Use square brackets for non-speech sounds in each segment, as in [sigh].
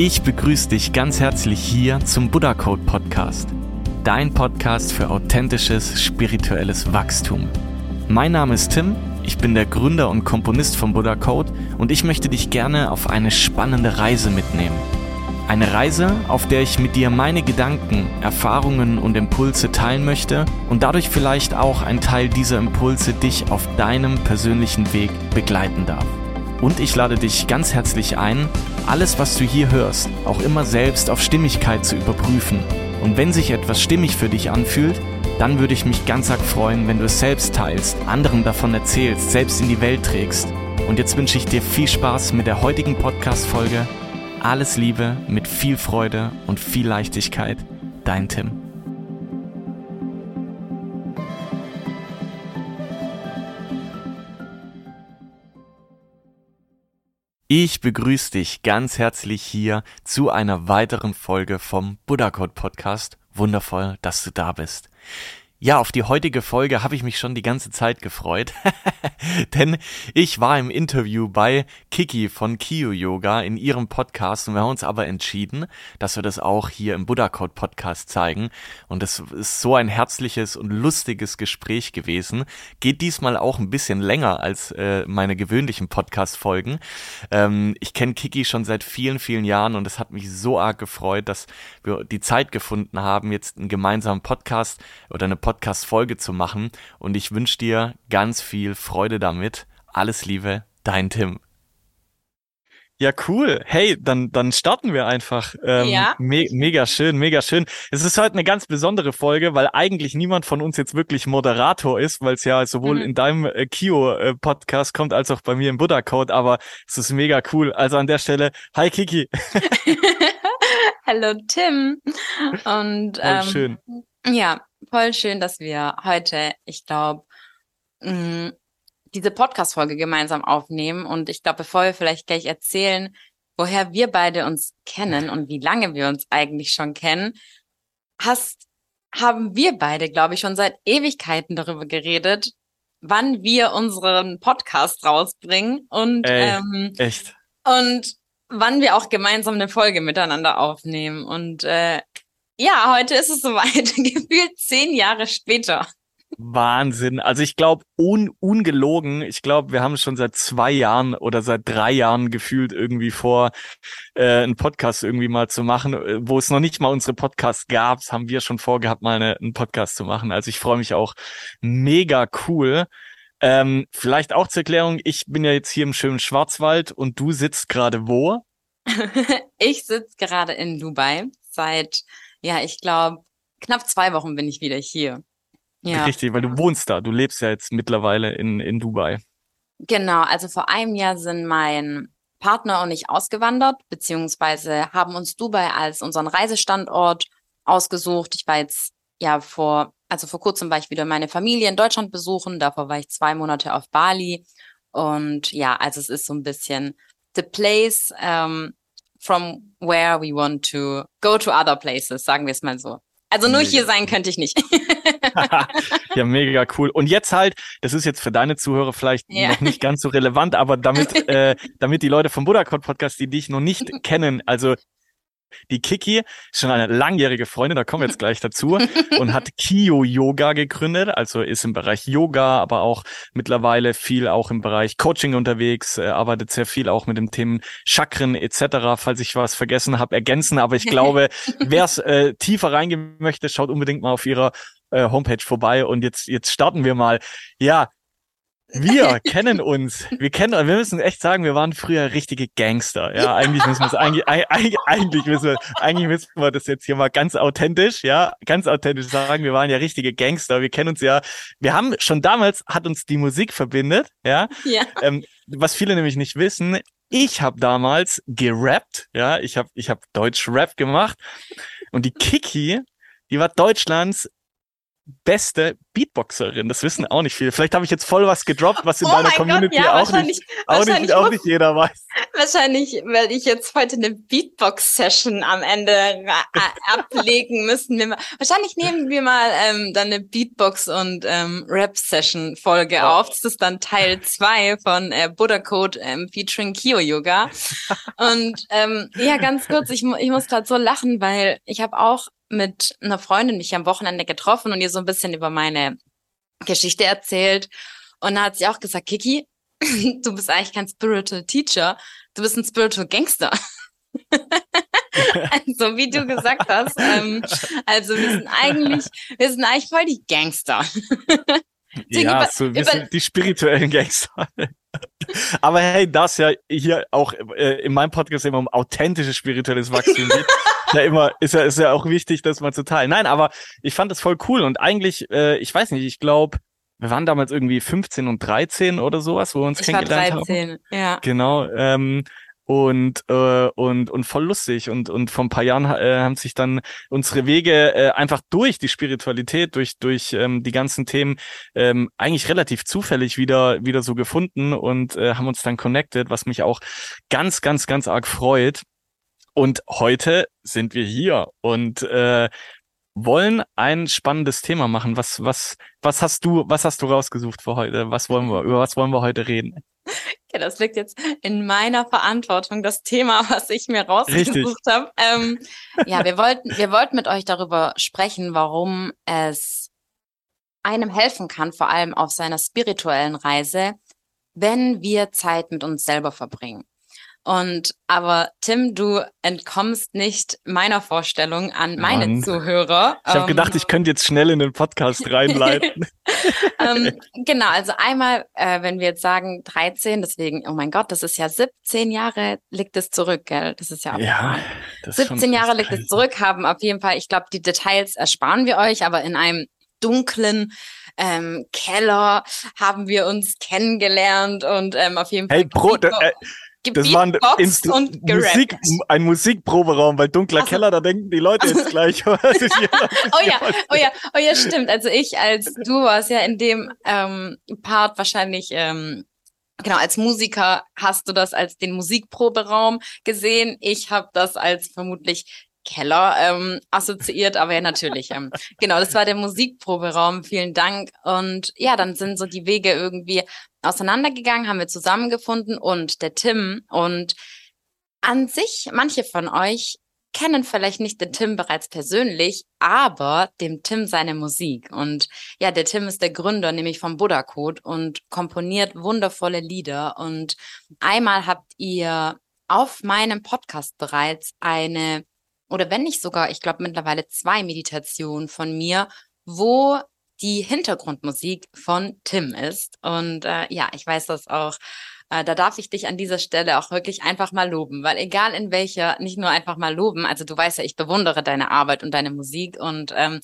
Ich begrüße dich ganz herzlich hier zum Buddha Code Podcast, dein Podcast für authentisches spirituelles Wachstum. Mein Name ist Tim, ich bin der Gründer und Komponist von Buddha Code und ich möchte dich gerne auf eine spannende Reise mitnehmen. Eine Reise, auf der ich mit dir meine Gedanken, Erfahrungen und Impulse teilen möchte und dadurch vielleicht auch ein Teil dieser Impulse dich auf deinem persönlichen Weg begleiten darf. Und ich lade dich ganz herzlich ein, alles, was du hier hörst, auch immer selbst auf Stimmigkeit zu überprüfen. Und wenn sich etwas stimmig für dich anfühlt, dann würde ich mich ganz arg freuen, wenn du es selbst teilst, anderen davon erzählst, selbst in die Welt trägst. Und jetzt wünsche ich dir viel Spaß mit der heutigen Podcast-Folge. Alles Liebe mit viel Freude und viel Leichtigkeit. Dein Tim. Ich begrüße dich ganz herzlich hier zu einer weiteren Folge vom Buddha Code Podcast. Wundervoll, dass du da bist. Ja, auf die heutige Folge habe ich mich schon die ganze Zeit gefreut, [laughs] denn ich war im Interview bei Kiki von Kio Yoga in ihrem Podcast und wir haben uns aber entschieden, dass wir das auch hier im Buddha Code Podcast zeigen und es ist so ein herzliches und lustiges Gespräch gewesen. Geht diesmal auch ein bisschen länger als äh, meine gewöhnlichen Podcast Folgen. Ähm, ich kenne Kiki schon seit vielen, vielen Jahren und es hat mich so arg gefreut, dass wir die Zeit gefunden haben, jetzt einen gemeinsamen Podcast oder eine Podcast-Folge zu machen. Und ich wünsche dir ganz viel Freude damit. Alles Liebe, dein Tim. Ja, cool. Hey, dann, dann starten wir einfach. Ähm, ja. Me mega schön, mega schön. Es ist heute eine ganz besondere Folge, weil eigentlich niemand von uns jetzt wirklich Moderator ist, weil es ja sowohl mhm. in deinem äh, Kio-Podcast kommt, als auch bei mir im Buddha Code, aber es ist mega cool. Also an der Stelle, hi Kiki. [laughs] Hallo Tim. Und ähm, schön. Ja, voll schön, dass wir heute, ich glaube, mm, diese Podcast-Folge gemeinsam aufnehmen. Und ich glaube, bevor wir vielleicht gleich erzählen, woher wir beide uns kennen und wie lange wir uns eigentlich schon kennen, hast, haben wir beide, glaube ich, schon seit Ewigkeiten darüber geredet, wann wir unseren Podcast rausbringen und Ey, ähm, echt und wann wir auch gemeinsam eine Folge miteinander aufnehmen. Und äh, ja, heute ist es soweit, [laughs] gefühlt zehn Jahre später. Wahnsinn. Also ich glaube, un ungelogen, ich glaube, wir haben schon seit zwei Jahren oder seit drei Jahren gefühlt irgendwie vor, äh, einen Podcast irgendwie mal zu machen. Wo es noch nicht mal unsere Podcasts gab, haben wir schon vorgehabt, mal eine, einen Podcast zu machen. Also ich freue mich auch mega cool. Ähm, vielleicht auch zur Erklärung, ich bin ja jetzt hier im schönen Schwarzwald und du sitzt gerade wo? [laughs] ich sitze gerade in Dubai seit ja, ich glaube, knapp zwei Wochen bin ich wieder hier. Ja. Richtig, weil du wohnst da. Du lebst ja jetzt mittlerweile in, in Dubai. Genau, also vor einem Jahr sind mein Partner und ich ausgewandert, beziehungsweise haben uns Dubai als unseren Reisestandort ausgesucht. Ich war jetzt ja vor, also vor kurzem war ich wieder meine Familie in Deutschland besuchen. Davor war ich zwei Monate auf Bali. Und ja, also es ist so ein bisschen the place, ähm, from where we want to go to other places, sagen wir es mal so. Also nur mega. hier sein könnte ich nicht. [laughs] ja, mega cool. Und jetzt halt, das ist jetzt für deine Zuhörer vielleicht ja. noch nicht ganz so relevant, aber damit, [laughs] äh, damit die Leute vom Buddha Code Podcast, die dich noch nicht [laughs] kennen, also die Kiki ist schon eine langjährige Freundin, da kommen wir jetzt gleich dazu, und hat Kio Yoga gegründet, also ist im Bereich Yoga, aber auch mittlerweile viel auch im Bereich Coaching unterwegs, äh, arbeitet sehr viel auch mit dem Themen Chakren etc. Falls ich was vergessen habe, ergänzen. Aber ich glaube, [laughs] wer es äh, tiefer reingehen möchte, schaut unbedingt mal auf ihrer äh, Homepage vorbei. Und jetzt, jetzt starten wir mal. Ja, wir [laughs] kennen uns. Wir kennen, wir müssen echt sagen, wir waren früher richtige Gangster. Ja, eigentlich müssen wir es eigentlich, eigentlich, eigentlich müssen wir, eigentlich müssen wir das jetzt hier mal ganz authentisch, ja, ganz authentisch sagen. Wir waren ja richtige Gangster. Wir kennen uns ja. Wir haben schon damals hat uns die Musik verbindet, ja. ja. Ähm, was viele nämlich nicht wissen. Ich habe damals gerappt, ja. Ich habe, ich habe Deutsch Rap gemacht und die Kiki, die war Deutschlands beste Beatboxerin. Das wissen auch nicht viele. Vielleicht habe ich jetzt voll was gedroppt, was in oh deiner Community Gott, ja, auch, nicht, auch, nicht, auch nicht jeder weiß. Wahrscheinlich werde ich jetzt heute eine Beatbox-Session am Ende ablegen müssen. Wir wahrscheinlich nehmen wir mal ähm, dann eine Beatbox- und ähm, Rap-Session-Folge oh. auf. Das ist dann Teil zwei von äh, Buddha Code ähm, featuring Kyo Yoga. und ähm, ja, ganz kurz, ich, ich muss gerade so lachen, weil ich habe auch mit einer Freundin mich am Wochenende getroffen und ihr so ein bisschen über meine Geschichte erzählt. Und da hat sie auch gesagt, Kiki, [laughs] du bist eigentlich kein Spiritual Teacher, du bist ein Spiritual Gangster. [laughs] also wie du gesagt hast, ähm, also wir sind eigentlich, wir sind eigentlich voll die Gangster. [laughs] ja, über, so, wir sind die spirituellen Gangster. Aber hey, das ja hier auch äh, in meinem Podcast immer um authentisches spirituelles Wachstum geht. Ja immer, ist ja, ist ja auch wichtig, das mal zu teilen. Nein, aber ich fand das voll cool und eigentlich, äh, ich weiß nicht, ich glaube, wir waren damals irgendwie 15 und 13 oder sowas, wo wir uns ich kennengelernt war 13, haben. Ja. Genau. Ähm, und äh, und und voll lustig und und vor ein paar Jahren äh, haben sich dann unsere Wege äh, einfach durch die Spiritualität durch durch ähm, die ganzen Themen ähm, eigentlich relativ zufällig wieder wieder so gefunden und äh, haben uns dann connected was mich auch ganz ganz ganz arg freut und heute sind wir hier und äh, wollen ein spannendes Thema machen. Was, was, was hast du, was hast du rausgesucht für heute? Was wollen wir, über was wollen wir heute reden? Okay, das liegt jetzt in meiner Verantwortung, das Thema, [laughs] was ich mir rausgesucht habe. Ähm, ja, wir wollten, wir wollten mit euch darüber sprechen, warum es einem helfen kann, vor allem auf seiner spirituellen Reise, wenn wir Zeit mit uns selber verbringen. Und aber Tim, du entkommst nicht meiner Vorstellung an meine Mann. Zuhörer. Ich habe ähm, gedacht, ich könnte jetzt schnell in den Podcast [laughs] reinleiten. [laughs] ähm, genau, also einmal, äh, wenn wir jetzt sagen 13, deswegen, oh mein Gott, das ist ja 17 Jahre liegt es zurück, gell? Das ist ja, ja das 17 Jahre liegt es zurück, haben auf jeden Fall, ich glaube, die Details ersparen wir euch, aber in einem dunklen ähm, Keller haben wir uns kennengelernt und ähm, auf jeden Fall. Hey, Bro, äh, das war ein, Instru und Musik, ein Musikproberaum, weil dunkler also, Keller, da denken die Leute jetzt gleich. [laughs] [laughs] oh ja, oh ja, oh ja, stimmt. Also ich als du warst ja in dem ähm, Part wahrscheinlich ähm, Genau, als Musiker hast du das als den Musikproberaum gesehen. Ich habe das als vermutlich Keller ähm, assoziiert, aber ja natürlich. Ähm, genau, das war der Musikproberaum. Vielen Dank. Und ja, dann sind so die Wege irgendwie auseinandergegangen, haben wir zusammengefunden und der Tim und an sich, manche von euch kennen vielleicht nicht den Tim bereits persönlich, aber dem Tim seine Musik. Und ja, der Tim ist der Gründer, nämlich vom Buddha Code und komponiert wundervolle Lieder. Und einmal habt ihr auf meinem Podcast bereits eine oder wenn nicht sogar, ich glaube mittlerweile zwei Meditationen von mir, wo die Hintergrundmusik von Tim ist. Und äh, ja, ich weiß das auch. Äh, da darf ich dich an dieser Stelle auch wirklich einfach mal loben, weil egal in welcher, nicht nur einfach mal loben, also du weißt ja, ich bewundere deine Arbeit und deine Musik und ähm,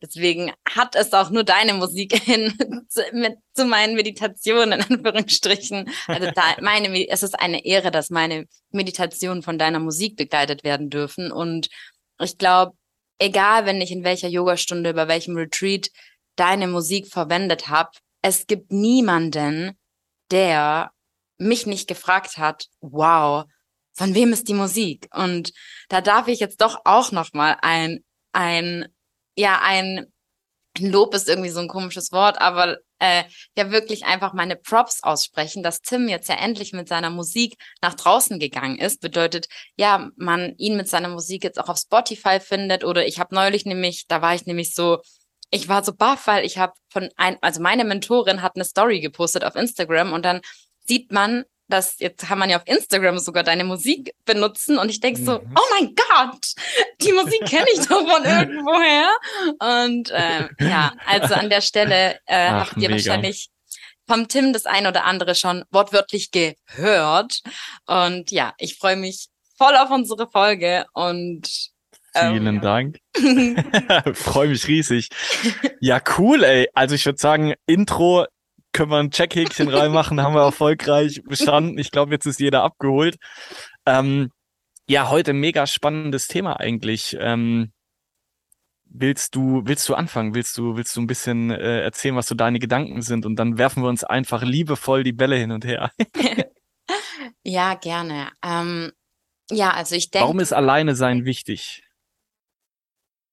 deswegen hat es auch nur deine Musik [laughs] hin zu, mit, zu meinen Meditationen in Anführungsstrichen. Also da, meine, es ist eine Ehre, dass meine Meditationen von deiner Musik begleitet werden dürfen und ich glaube, egal wenn ich in welcher Yogastunde, über welchem Retreat deine Musik verwendet habe, es gibt niemanden, der mich nicht gefragt hat, wow, von wem ist die Musik? Und da darf ich jetzt doch auch noch mal ein ein ja ein Lob ist irgendwie so ein komisches Wort, aber äh, ja wirklich einfach meine Props aussprechen, dass Tim jetzt ja endlich mit seiner Musik nach draußen gegangen ist, bedeutet, ja, man ihn mit seiner Musik jetzt auch auf Spotify findet oder ich habe neulich nämlich, da war ich nämlich so ich war so baff, weil ich habe von ein, also meine Mentorin hat eine Story gepostet auf Instagram und dann sieht man, dass jetzt kann man ja auf Instagram sogar deine Musik benutzen und ich denke so, mhm. oh mein Gott, die Musik kenne ich doch von [laughs] irgendwoher. Und äh, ja, also an der Stelle äh, Ach, habt ihr mega. wahrscheinlich vom Tim das ein oder andere schon wortwörtlich gehört. Und ja, ich freue mich voll auf unsere Folge und Vielen ähm, Dank. [laughs] [laughs] Freue mich riesig. Ja, cool, ey. Also ich würde sagen, Intro können wir ein Checkhäkchen reinmachen, haben wir erfolgreich bestanden. Ich glaube, jetzt ist jeder abgeholt. Ähm, ja, heute mega spannendes Thema eigentlich. Ähm, willst du, willst du anfangen? Willst du, willst du ein bisschen äh, erzählen, was so deine Gedanken sind? Und dann werfen wir uns einfach liebevoll die Bälle hin und her. [laughs] Ja, gerne. Ähm, ja, also ich denke. Warum ist alleine sein wichtig?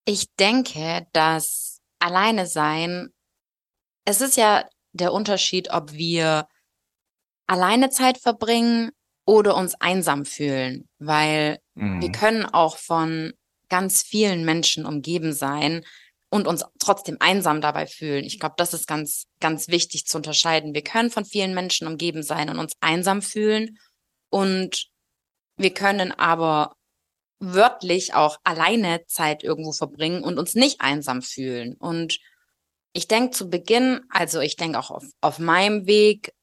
Ich denke, dass alleine sein, es ist ja der Unterschied, ob wir alleine Zeit verbringen oder uns einsam fühlen, weil mhm. wir können auch von ganz vielen Menschen umgeben sein und uns trotzdem einsam dabei fühlen. Ich glaube, das ist ganz, ganz wichtig zu unterscheiden. Wir können von vielen Menschen umgeben sein und uns einsam fühlen und wir können aber wörtlich auch alleine Zeit irgendwo verbringen und uns nicht einsam fühlen. Und ich denke zu Beginn, also ich denke auch auf, auf meinem Weg,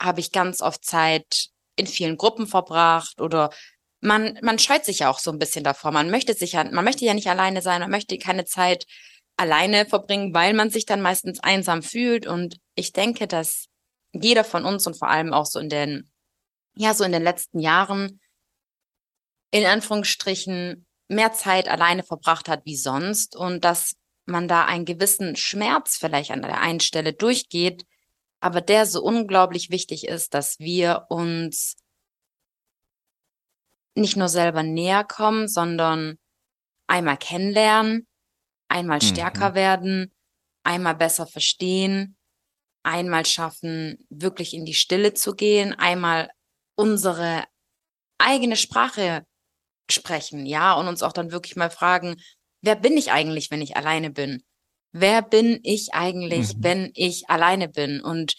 habe ich ganz oft Zeit in vielen Gruppen verbracht oder man, man scheut sich ja auch so ein bisschen davor. Man möchte sich ja, man möchte ja nicht alleine sein, man möchte keine Zeit alleine verbringen, weil man sich dann meistens einsam fühlt. Und ich denke, dass jeder von uns und vor allem auch so in den, ja, so in den letzten Jahren in Anführungsstrichen mehr Zeit alleine verbracht hat wie sonst und dass man da einen gewissen Schmerz vielleicht an der einen Stelle durchgeht, aber der so unglaublich wichtig ist, dass wir uns nicht nur selber näher kommen, sondern einmal kennenlernen, einmal stärker mhm. werden, einmal besser verstehen, einmal schaffen, wirklich in die Stille zu gehen, einmal unsere eigene Sprache sprechen, ja, und uns auch dann wirklich mal fragen, wer bin ich eigentlich, wenn ich alleine bin? wer bin ich eigentlich, mhm. wenn ich alleine bin? Und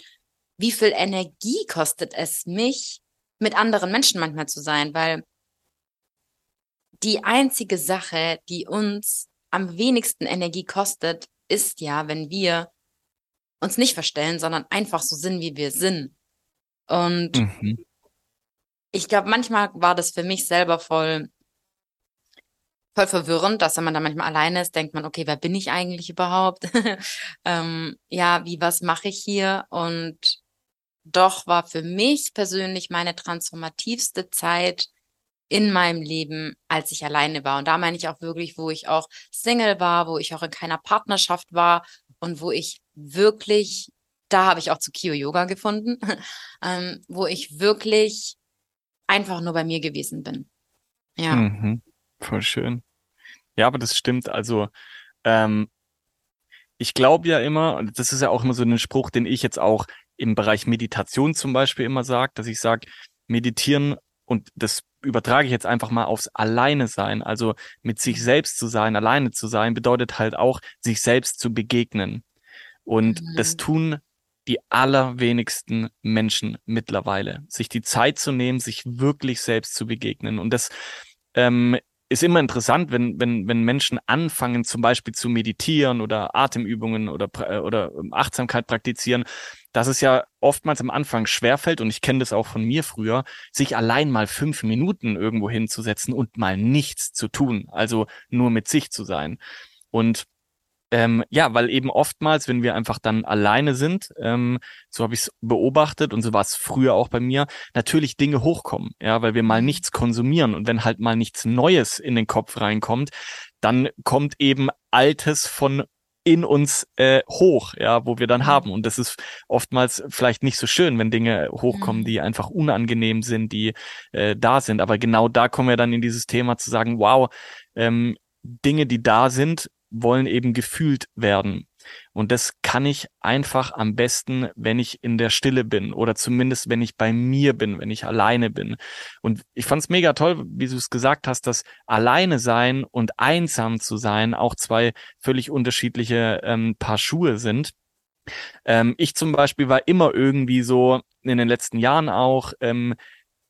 wie viel Energie kostet es mich, mit anderen Menschen manchmal zu sein? Weil die einzige Sache, die uns am wenigsten Energie kostet, ist ja, wenn wir uns nicht verstellen, sondern einfach so sind, wie wir sind. Und mhm. ich glaube, manchmal war das für mich selber voll voll verwirrend, dass wenn man da manchmal alleine ist, denkt man, okay, wer bin ich eigentlich überhaupt? [laughs] ähm, ja, wie, was mache ich hier? Und doch war für mich persönlich meine transformativste Zeit in meinem Leben, als ich alleine war. Und da meine ich auch wirklich, wo ich auch Single war, wo ich auch in keiner Partnerschaft war und wo ich wirklich, da habe ich auch zu Kio Yoga gefunden, [laughs] ähm, wo ich wirklich einfach nur bei mir gewesen bin. Ja. Mhm. Voll schön. Ja, aber das stimmt. Also, ähm, ich glaube ja immer, und das ist ja auch immer so ein Spruch, den ich jetzt auch im Bereich Meditation zum Beispiel immer sage, dass ich sage, meditieren und das übertrage ich jetzt einfach mal aufs Alleine sein. Also mit sich selbst zu sein, alleine zu sein, bedeutet halt auch, sich selbst zu begegnen. Und mhm. das tun die allerwenigsten Menschen mittlerweile, sich die Zeit zu nehmen, sich wirklich selbst zu begegnen. Und das ähm, ist immer interessant, wenn, wenn, wenn Menschen anfangen, zum Beispiel zu meditieren oder Atemübungen oder, äh, oder ähm, Achtsamkeit praktizieren, dass es ja oftmals am Anfang schwerfällt, und ich kenne das auch von mir früher, sich allein mal fünf Minuten irgendwo hinzusetzen und mal nichts zu tun, also nur mit sich zu sein. Und ähm, ja, weil eben oftmals, wenn wir einfach dann alleine sind, ähm, so habe ich es beobachtet und so war es früher auch bei mir, natürlich Dinge hochkommen, ja, weil wir mal mhm. nichts konsumieren und wenn halt mal nichts Neues in den Kopf reinkommt, dann kommt eben Altes von in uns äh, hoch, ja, wo wir dann mhm. haben. Und das ist oftmals vielleicht nicht so schön, wenn Dinge hochkommen, die mhm. einfach unangenehm sind, die äh, da sind. Aber genau da kommen wir dann in dieses Thema zu sagen, wow, ähm, Dinge, die da sind, wollen eben gefühlt werden. Und das kann ich einfach am besten, wenn ich in der Stille bin oder zumindest, wenn ich bei mir bin, wenn ich alleine bin. Und ich fand es mega toll, wie du es gesagt hast, dass alleine sein und einsam zu sein auch zwei völlig unterschiedliche ähm, Paar Schuhe sind. Ähm, ich zum Beispiel war immer irgendwie so in den letzten Jahren auch ähm,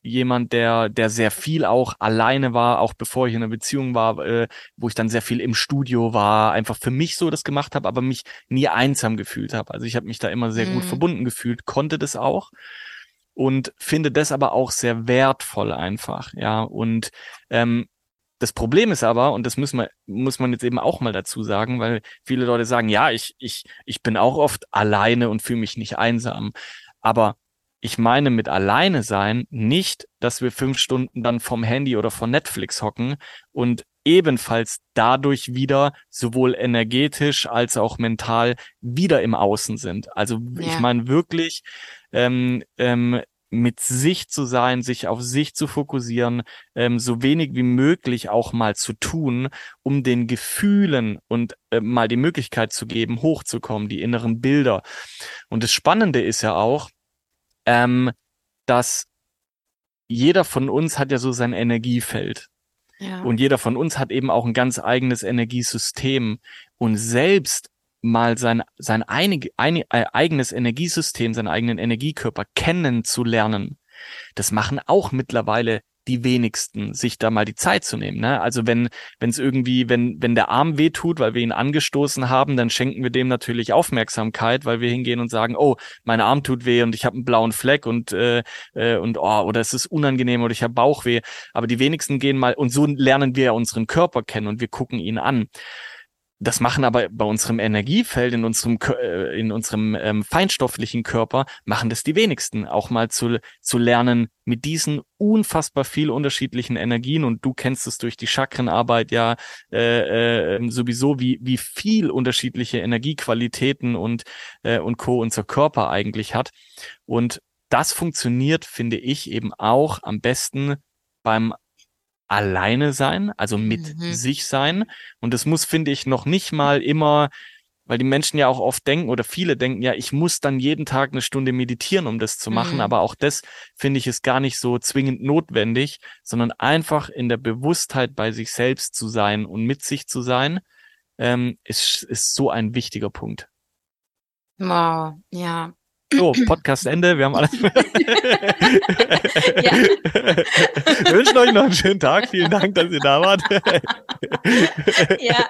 jemand, der, der sehr viel auch alleine war, auch bevor ich in einer Beziehung war, äh, wo ich dann sehr viel im Studio war, einfach für mich so das gemacht habe, aber mich nie einsam gefühlt habe. Also ich habe mich da immer sehr mhm. gut verbunden gefühlt, konnte das auch und finde das aber auch sehr wertvoll einfach, ja. Und ähm, das Problem ist aber, und das muss man, muss man jetzt eben auch mal dazu sagen, weil viele Leute sagen, ja, ich, ich, ich bin auch oft alleine und fühle mich nicht einsam. Aber ich meine mit alleine sein nicht, dass wir fünf Stunden dann vom Handy oder von Netflix hocken und ebenfalls dadurch wieder sowohl energetisch als auch mental wieder im Außen sind. Also ja. ich meine wirklich ähm, ähm, mit sich zu sein, sich auf sich zu fokussieren, ähm, so wenig wie möglich auch mal zu tun, um den Gefühlen und äh, mal die Möglichkeit zu geben, hochzukommen, die inneren Bilder. Und das Spannende ist ja auch, ähm, dass jeder von uns hat ja so sein Energiefeld. Ja. Und jeder von uns hat eben auch ein ganz eigenes Energiesystem. Und selbst mal sein, sein einig, ein, äh, eigenes Energiesystem, seinen eigenen Energiekörper kennenzulernen, das machen auch mittlerweile die wenigsten, sich da mal die Zeit zu nehmen. Ne? Also wenn wenn es irgendwie, wenn wenn der Arm wehtut, weil wir ihn angestoßen haben, dann schenken wir dem natürlich Aufmerksamkeit, weil wir hingehen und sagen, oh, mein Arm tut weh und ich habe einen blauen Fleck und äh, äh, und oh, oder es ist unangenehm oder ich habe Bauchweh. Aber die wenigsten gehen mal und so lernen wir unseren Körper kennen und wir gucken ihn an. Das machen aber bei unserem Energiefeld, in unserem, äh, in unserem ähm, feinstofflichen Körper, machen das die wenigsten. Auch mal zu, zu lernen, mit diesen unfassbar viel unterschiedlichen Energien, und du kennst es durch die Chakrenarbeit ja äh, äh, sowieso, wie, wie viel unterschiedliche Energiequalitäten und, äh, und Co. unser Körper eigentlich hat. Und das funktioniert, finde ich, eben auch am besten beim alleine sein, also mit mhm. sich sein. Und das muss, finde ich, noch nicht mal immer, weil die Menschen ja auch oft denken oder viele denken, ja, ich muss dann jeden Tag eine Stunde meditieren, um das zu machen. Mhm. Aber auch das finde ich ist gar nicht so zwingend notwendig, sondern einfach in der Bewusstheit bei sich selbst zu sein und mit sich zu sein, ähm, ist, ist so ein wichtiger Punkt. Wow, ja, so, Podcast Ende. Wir haben alles. Wir wünschen euch noch einen schönen Tag. Vielen Dank, dass ihr da wart. ja,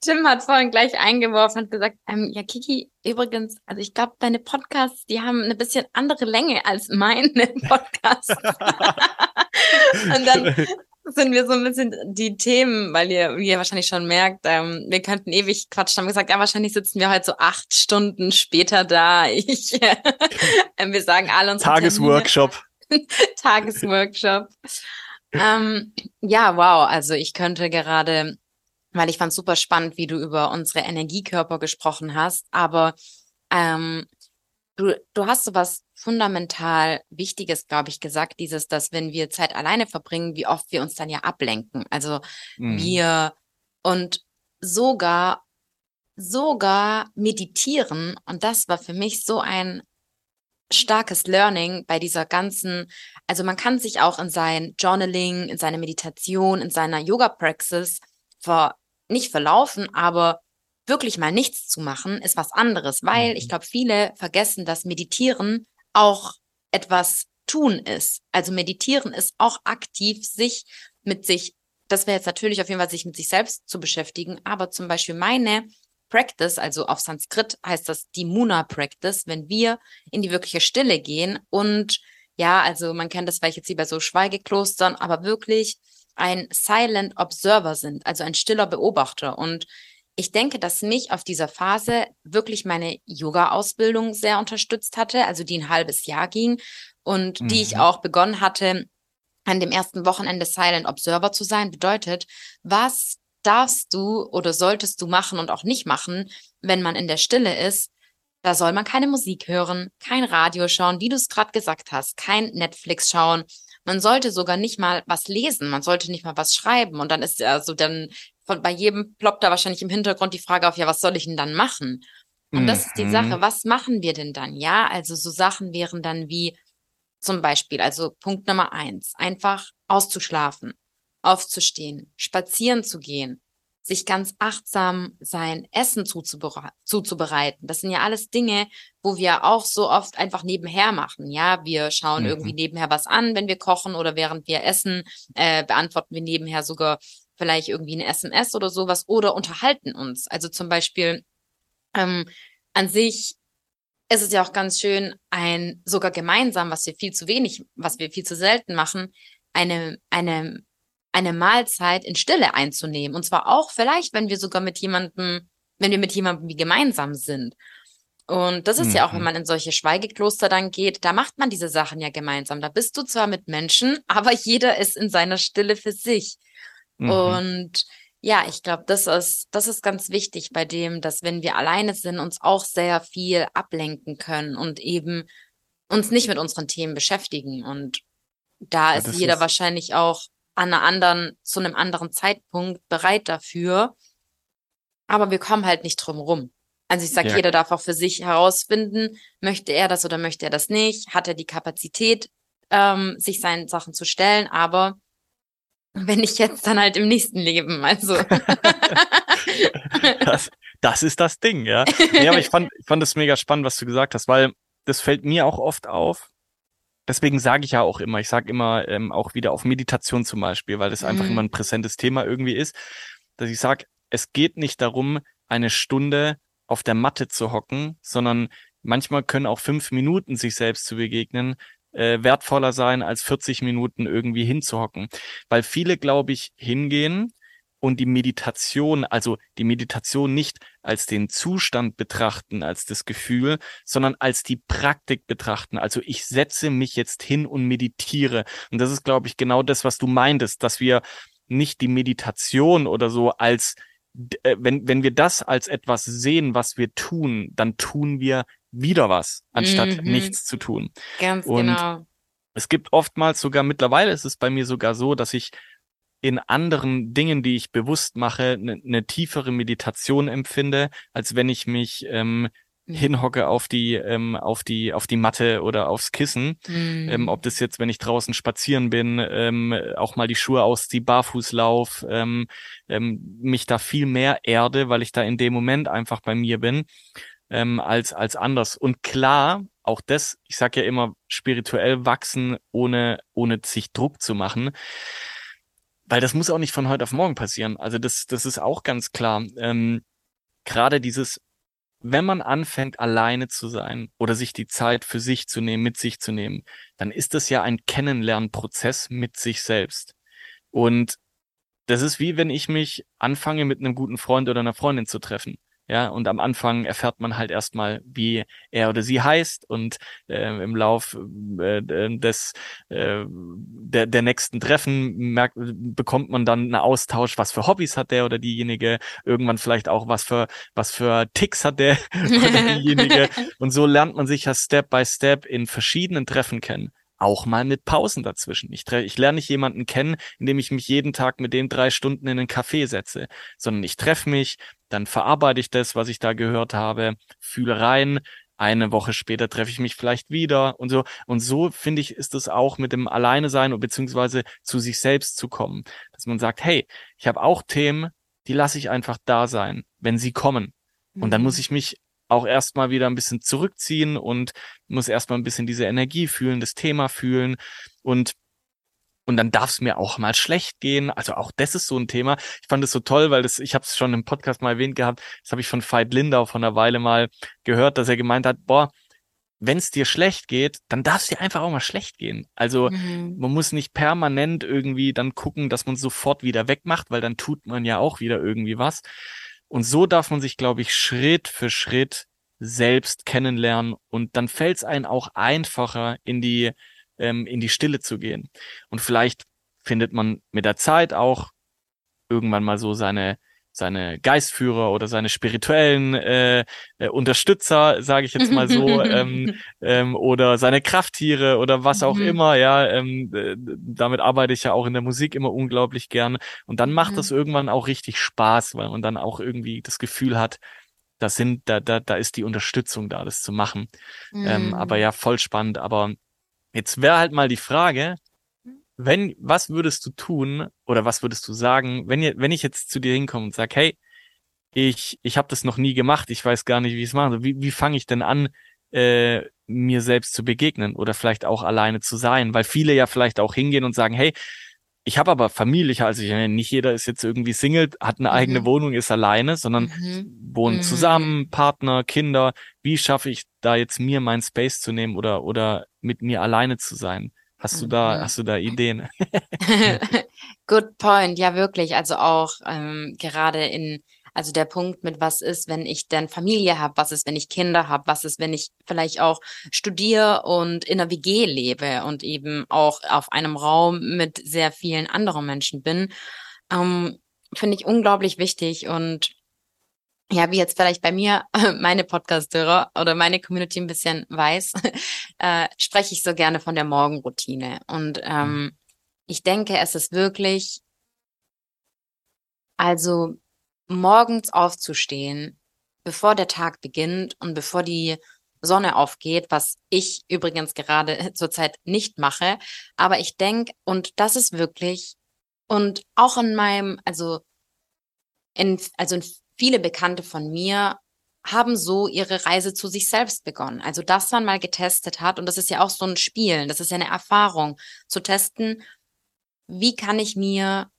Tim hat vorhin gleich eingeworfen und gesagt, ähm, ja, Kiki, übrigens, also ich glaube, deine Podcasts, die haben eine bisschen andere Länge als meine Podcasts. [laughs] und dann sind wir so ein bisschen die Themen, weil ihr, wie ihr wahrscheinlich schon merkt, ähm, wir könnten ewig quatschen. Haben gesagt, ja, wahrscheinlich sitzen wir heute so acht Stunden später da. [laughs] Ich, äh, wir sagen alle uns Tagesworkshop. [laughs] Tagesworkshop. ähm, ja, wow. Also ich könnte gerade, weil ich fand super spannend, wie du über unsere Energiekörper gesprochen hast, aber ähm, du, du hast so was fundamental Wichtiges, glaube ich, gesagt, dieses, dass wenn wir Zeit alleine verbringen, wie oft wir uns dann ja ablenken. Also mhm. wir und sogar, sogar meditieren. Und das war für mich so ein starkes Learning bei dieser ganzen, also man kann sich auch in sein Journaling, in seine Meditation, in seiner Yoga-Praxis ver, nicht verlaufen, aber wirklich mal nichts zu machen, ist was anderes, weil ich mhm. glaube, viele vergessen, dass Meditieren auch etwas tun ist. Also meditieren ist auch aktiv, sich mit sich, das wäre jetzt natürlich auf jeden Fall sich mit sich selbst zu beschäftigen, aber zum Beispiel meine Practice, also auf Sanskrit heißt das die Muna Practice, wenn wir in die wirkliche Stille gehen und ja, also man kennt das vielleicht jetzt wie bei so Schweigeklostern, aber wirklich ein Silent Observer sind, also ein stiller Beobachter. Und ich denke, dass mich auf dieser Phase wirklich meine Yoga-Ausbildung sehr unterstützt hatte, also die ein halbes Jahr ging und mhm. die ich mhm. auch begonnen hatte, an dem ersten Wochenende Silent Observer zu sein, bedeutet, was darfst du oder solltest du machen und auch nicht machen, wenn man in der Stille ist. Da soll man keine Musik hören, kein Radio schauen, wie du es gerade gesagt hast, kein Netflix schauen. Man sollte sogar nicht mal was lesen, man sollte nicht mal was schreiben. Und dann ist also dann von, bei jedem ploppt da wahrscheinlich im Hintergrund die Frage auf, ja, was soll ich denn dann machen? Und mhm. das ist die mhm. Sache, was machen wir denn dann? Ja, also so Sachen wären dann wie zum Beispiel, also Punkt Nummer eins, einfach auszuschlafen, aufzustehen, spazieren zu gehen, sich ganz achtsam sein Essen zuzubereiten. Das sind ja alles Dinge, wo wir auch so oft einfach nebenher machen. Ja, wir schauen mhm. irgendwie nebenher was an, wenn wir kochen oder während wir essen, äh, beantworten wir nebenher sogar vielleicht irgendwie eine SMS oder sowas oder unterhalten uns. Also zum Beispiel ähm, an sich ist es ja auch ganz schön, ein sogar gemeinsam, was wir viel zu wenig, was wir viel zu selten machen, eine, eine, eine Mahlzeit in Stille einzunehmen. Und zwar auch vielleicht, wenn wir sogar mit jemandem, wenn wir mit jemandem wie gemeinsam sind. Und das ist mhm. ja auch, wenn mhm. man in solche Schweigekloster dann geht, da macht man diese Sachen ja gemeinsam. Da bist du zwar mit Menschen, [laughs] aber jeder ist in seiner Stille für sich. Mhm. Und ja, ich glaube, das ist, das ist ganz wichtig bei dem, dass wenn wir alleine sind, uns auch sehr viel ablenken können und eben uns nicht mit unseren Themen beschäftigen. Und da ja, ist jeder ist wahrscheinlich auch an einer anderen, zu einem anderen Zeitpunkt bereit dafür. Aber wir kommen halt nicht drum rum. Also ich sage, ja. jeder darf auch für sich herausfinden, möchte er das oder möchte er das nicht, hat er die Kapazität, ähm, sich seinen Sachen zu stellen, aber wenn ich jetzt dann halt im nächsten Leben, also. [laughs] das, das ist das Ding, ja. Nee, aber ich fand, ich fand es mega spannend, was du gesagt hast, weil das fällt mir auch oft auf. Deswegen sage ich ja auch immer, ich sage immer ähm, auch wieder auf Meditation zum Beispiel, weil das mhm. einfach immer ein präsentes Thema irgendwie ist, dass ich sage, es geht nicht darum, eine Stunde auf der Matte zu hocken, sondern manchmal können auch fünf Minuten sich selbst zu begegnen äh, wertvoller sein, als 40 Minuten irgendwie hinzuhocken. Weil viele, glaube ich, hingehen und die Meditation, also die Meditation nicht als den Zustand betrachten, als das Gefühl, sondern als die Praktik betrachten. Also ich setze mich jetzt hin und meditiere. Und das ist, glaube ich, genau das, was du meintest, dass wir nicht die Meditation oder so als äh, wenn, wenn wir das als etwas sehen, was wir tun, dann tun wir wieder was, anstatt mhm. nichts zu tun. Ganz Und genau. Es gibt oftmals sogar, mittlerweile ist es bei mir sogar so, dass ich in anderen Dingen, die ich bewusst mache, eine ne tiefere Meditation empfinde, als wenn ich mich ähm, hinhocke auf die ähm, auf die auf die Matte oder aufs Kissen. Mhm. Ähm, ob das jetzt, wenn ich draußen spazieren bin, ähm, auch mal die Schuhe ausziehe, barfuß lauf, ähm, ähm, mich da viel mehr erde, weil ich da in dem Moment einfach bei mir bin ähm, als, als anders. Und klar, auch das, ich sage ja immer, spirituell wachsen, ohne, ohne sich Druck zu machen. Weil das muss auch nicht von heute auf morgen passieren. Also das, das ist auch ganz klar. Ähm, Gerade dieses, wenn man anfängt, alleine zu sein oder sich die Zeit für sich zu nehmen, mit sich zu nehmen, dann ist das ja ein Kennenlernprozess mit sich selbst. Und das ist wie wenn ich mich anfange, mit einem guten Freund oder einer Freundin zu treffen. Ja, und am Anfang erfährt man halt erstmal, wie er oder sie heißt und äh, im Lauf äh, des äh, der, der nächsten Treffen merkt, bekommt man dann einen Austausch, was für Hobbys hat der oder diejenige, irgendwann vielleicht auch was für was für Ticks hat der [laughs] oder diejenige. [laughs] Und so lernt man sich ja Step by Step in verschiedenen Treffen kennen auch mal mit Pausen dazwischen. Ich, ich lerne nicht jemanden kennen, indem ich mich jeden Tag mit dem drei Stunden in einen Café setze, sondern ich treffe mich, dann verarbeite ich das, was ich da gehört habe, fühle rein, eine Woche später treffe ich mich vielleicht wieder und so. Und so finde ich, ist es auch mit dem Alleine sein und beziehungsweise zu sich selbst zu kommen. Dass man sagt, hey, ich habe auch Themen, die lasse ich einfach da sein, wenn sie kommen. Und dann muss mhm. ich mich auch erstmal wieder ein bisschen zurückziehen und muss erstmal ein bisschen diese Energie fühlen, das Thema fühlen und und dann darf es mir auch mal schlecht gehen. Also auch das ist so ein Thema. Ich fand es so toll, weil das, ich habe es schon im Podcast mal erwähnt gehabt, das habe ich von Veit Lindau von einer Weile mal gehört, dass er gemeint hat, boah, wenn es dir schlecht geht, dann darf es dir einfach auch mal schlecht gehen. Also mhm. man muss nicht permanent irgendwie dann gucken, dass man sofort wieder wegmacht, weil dann tut man ja auch wieder irgendwie was, und so darf man sich, glaube ich, Schritt für Schritt selbst kennenlernen und dann fällt es einem auch einfacher, in die, ähm, in die Stille zu gehen. Und vielleicht findet man mit der Zeit auch irgendwann mal so seine, seine Geistführer oder seine spirituellen äh, äh, Unterstützer, sage ich jetzt mal so, [laughs] ähm, ähm, oder seine Krafttiere oder was auch mhm. immer. Ja, ähm, äh, damit arbeite ich ja auch in der Musik immer unglaublich gern. Und dann macht mhm. das irgendwann auch richtig Spaß, weil man dann auch irgendwie das Gefühl hat, das sind, da, da, da ist die Unterstützung da, das zu machen. Mhm. Ähm, aber ja, voll spannend. Aber jetzt wäre halt mal die Frage, wenn, was würdest du tun oder was würdest du sagen, wenn, ihr, wenn ich jetzt zu dir hinkomme und sage, hey, ich, ich habe das noch nie gemacht, ich weiß gar nicht, wie ich es mache. Wie, wie fange ich denn an, äh, mir selbst zu begegnen oder vielleicht auch alleine zu sein? Weil viele ja vielleicht auch hingehen und sagen, hey, ich habe aber Familie, also ich, nicht jeder ist jetzt irgendwie Single, hat eine mhm. eigene Wohnung, ist alleine, sondern mhm. wohnen mhm. zusammen, Partner, Kinder. Wie schaffe ich da jetzt mir meinen Space zu nehmen oder oder mit mir alleine zu sein? Hast du da, mhm. hast du da Ideen? [laughs] [laughs] Good point, ja wirklich. Also auch ähm, gerade in, also der Punkt mit was ist, wenn ich dann Familie habe, was ist, wenn ich Kinder habe, was ist, wenn ich vielleicht auch studiere und in einer WG lebe und eben auch auf einem Raum mit sehr vielen anderen Menschen bin, ähm, finde ich unglaublich wichtig und ja, wie jetzt vielleicht bei mir [laughs] meine Podcasthörer oder meine Community ein bisschen weiß, [laughs] äh, spreche ich so gerne von der Morgenroutine. Und ähm, mhm. ich denke, es ist wirklich, also morgens aufzustehen, bevor der Tag beginnt und bevor die Sonne aufgeht, was ich übrigens gerade [laughs] zurzeit nicht mache. Aber ich denke, und das ist wirklich, und auch in meinem, also in, also in viele Bekannte von mir haben so ihre Reise zu sich selbst begonnen. Also das man mal getestet hat. Und das ist ja auch so ein Spielen. Das ist ja eine Erfahrung zu testen. Wie kann ich mir,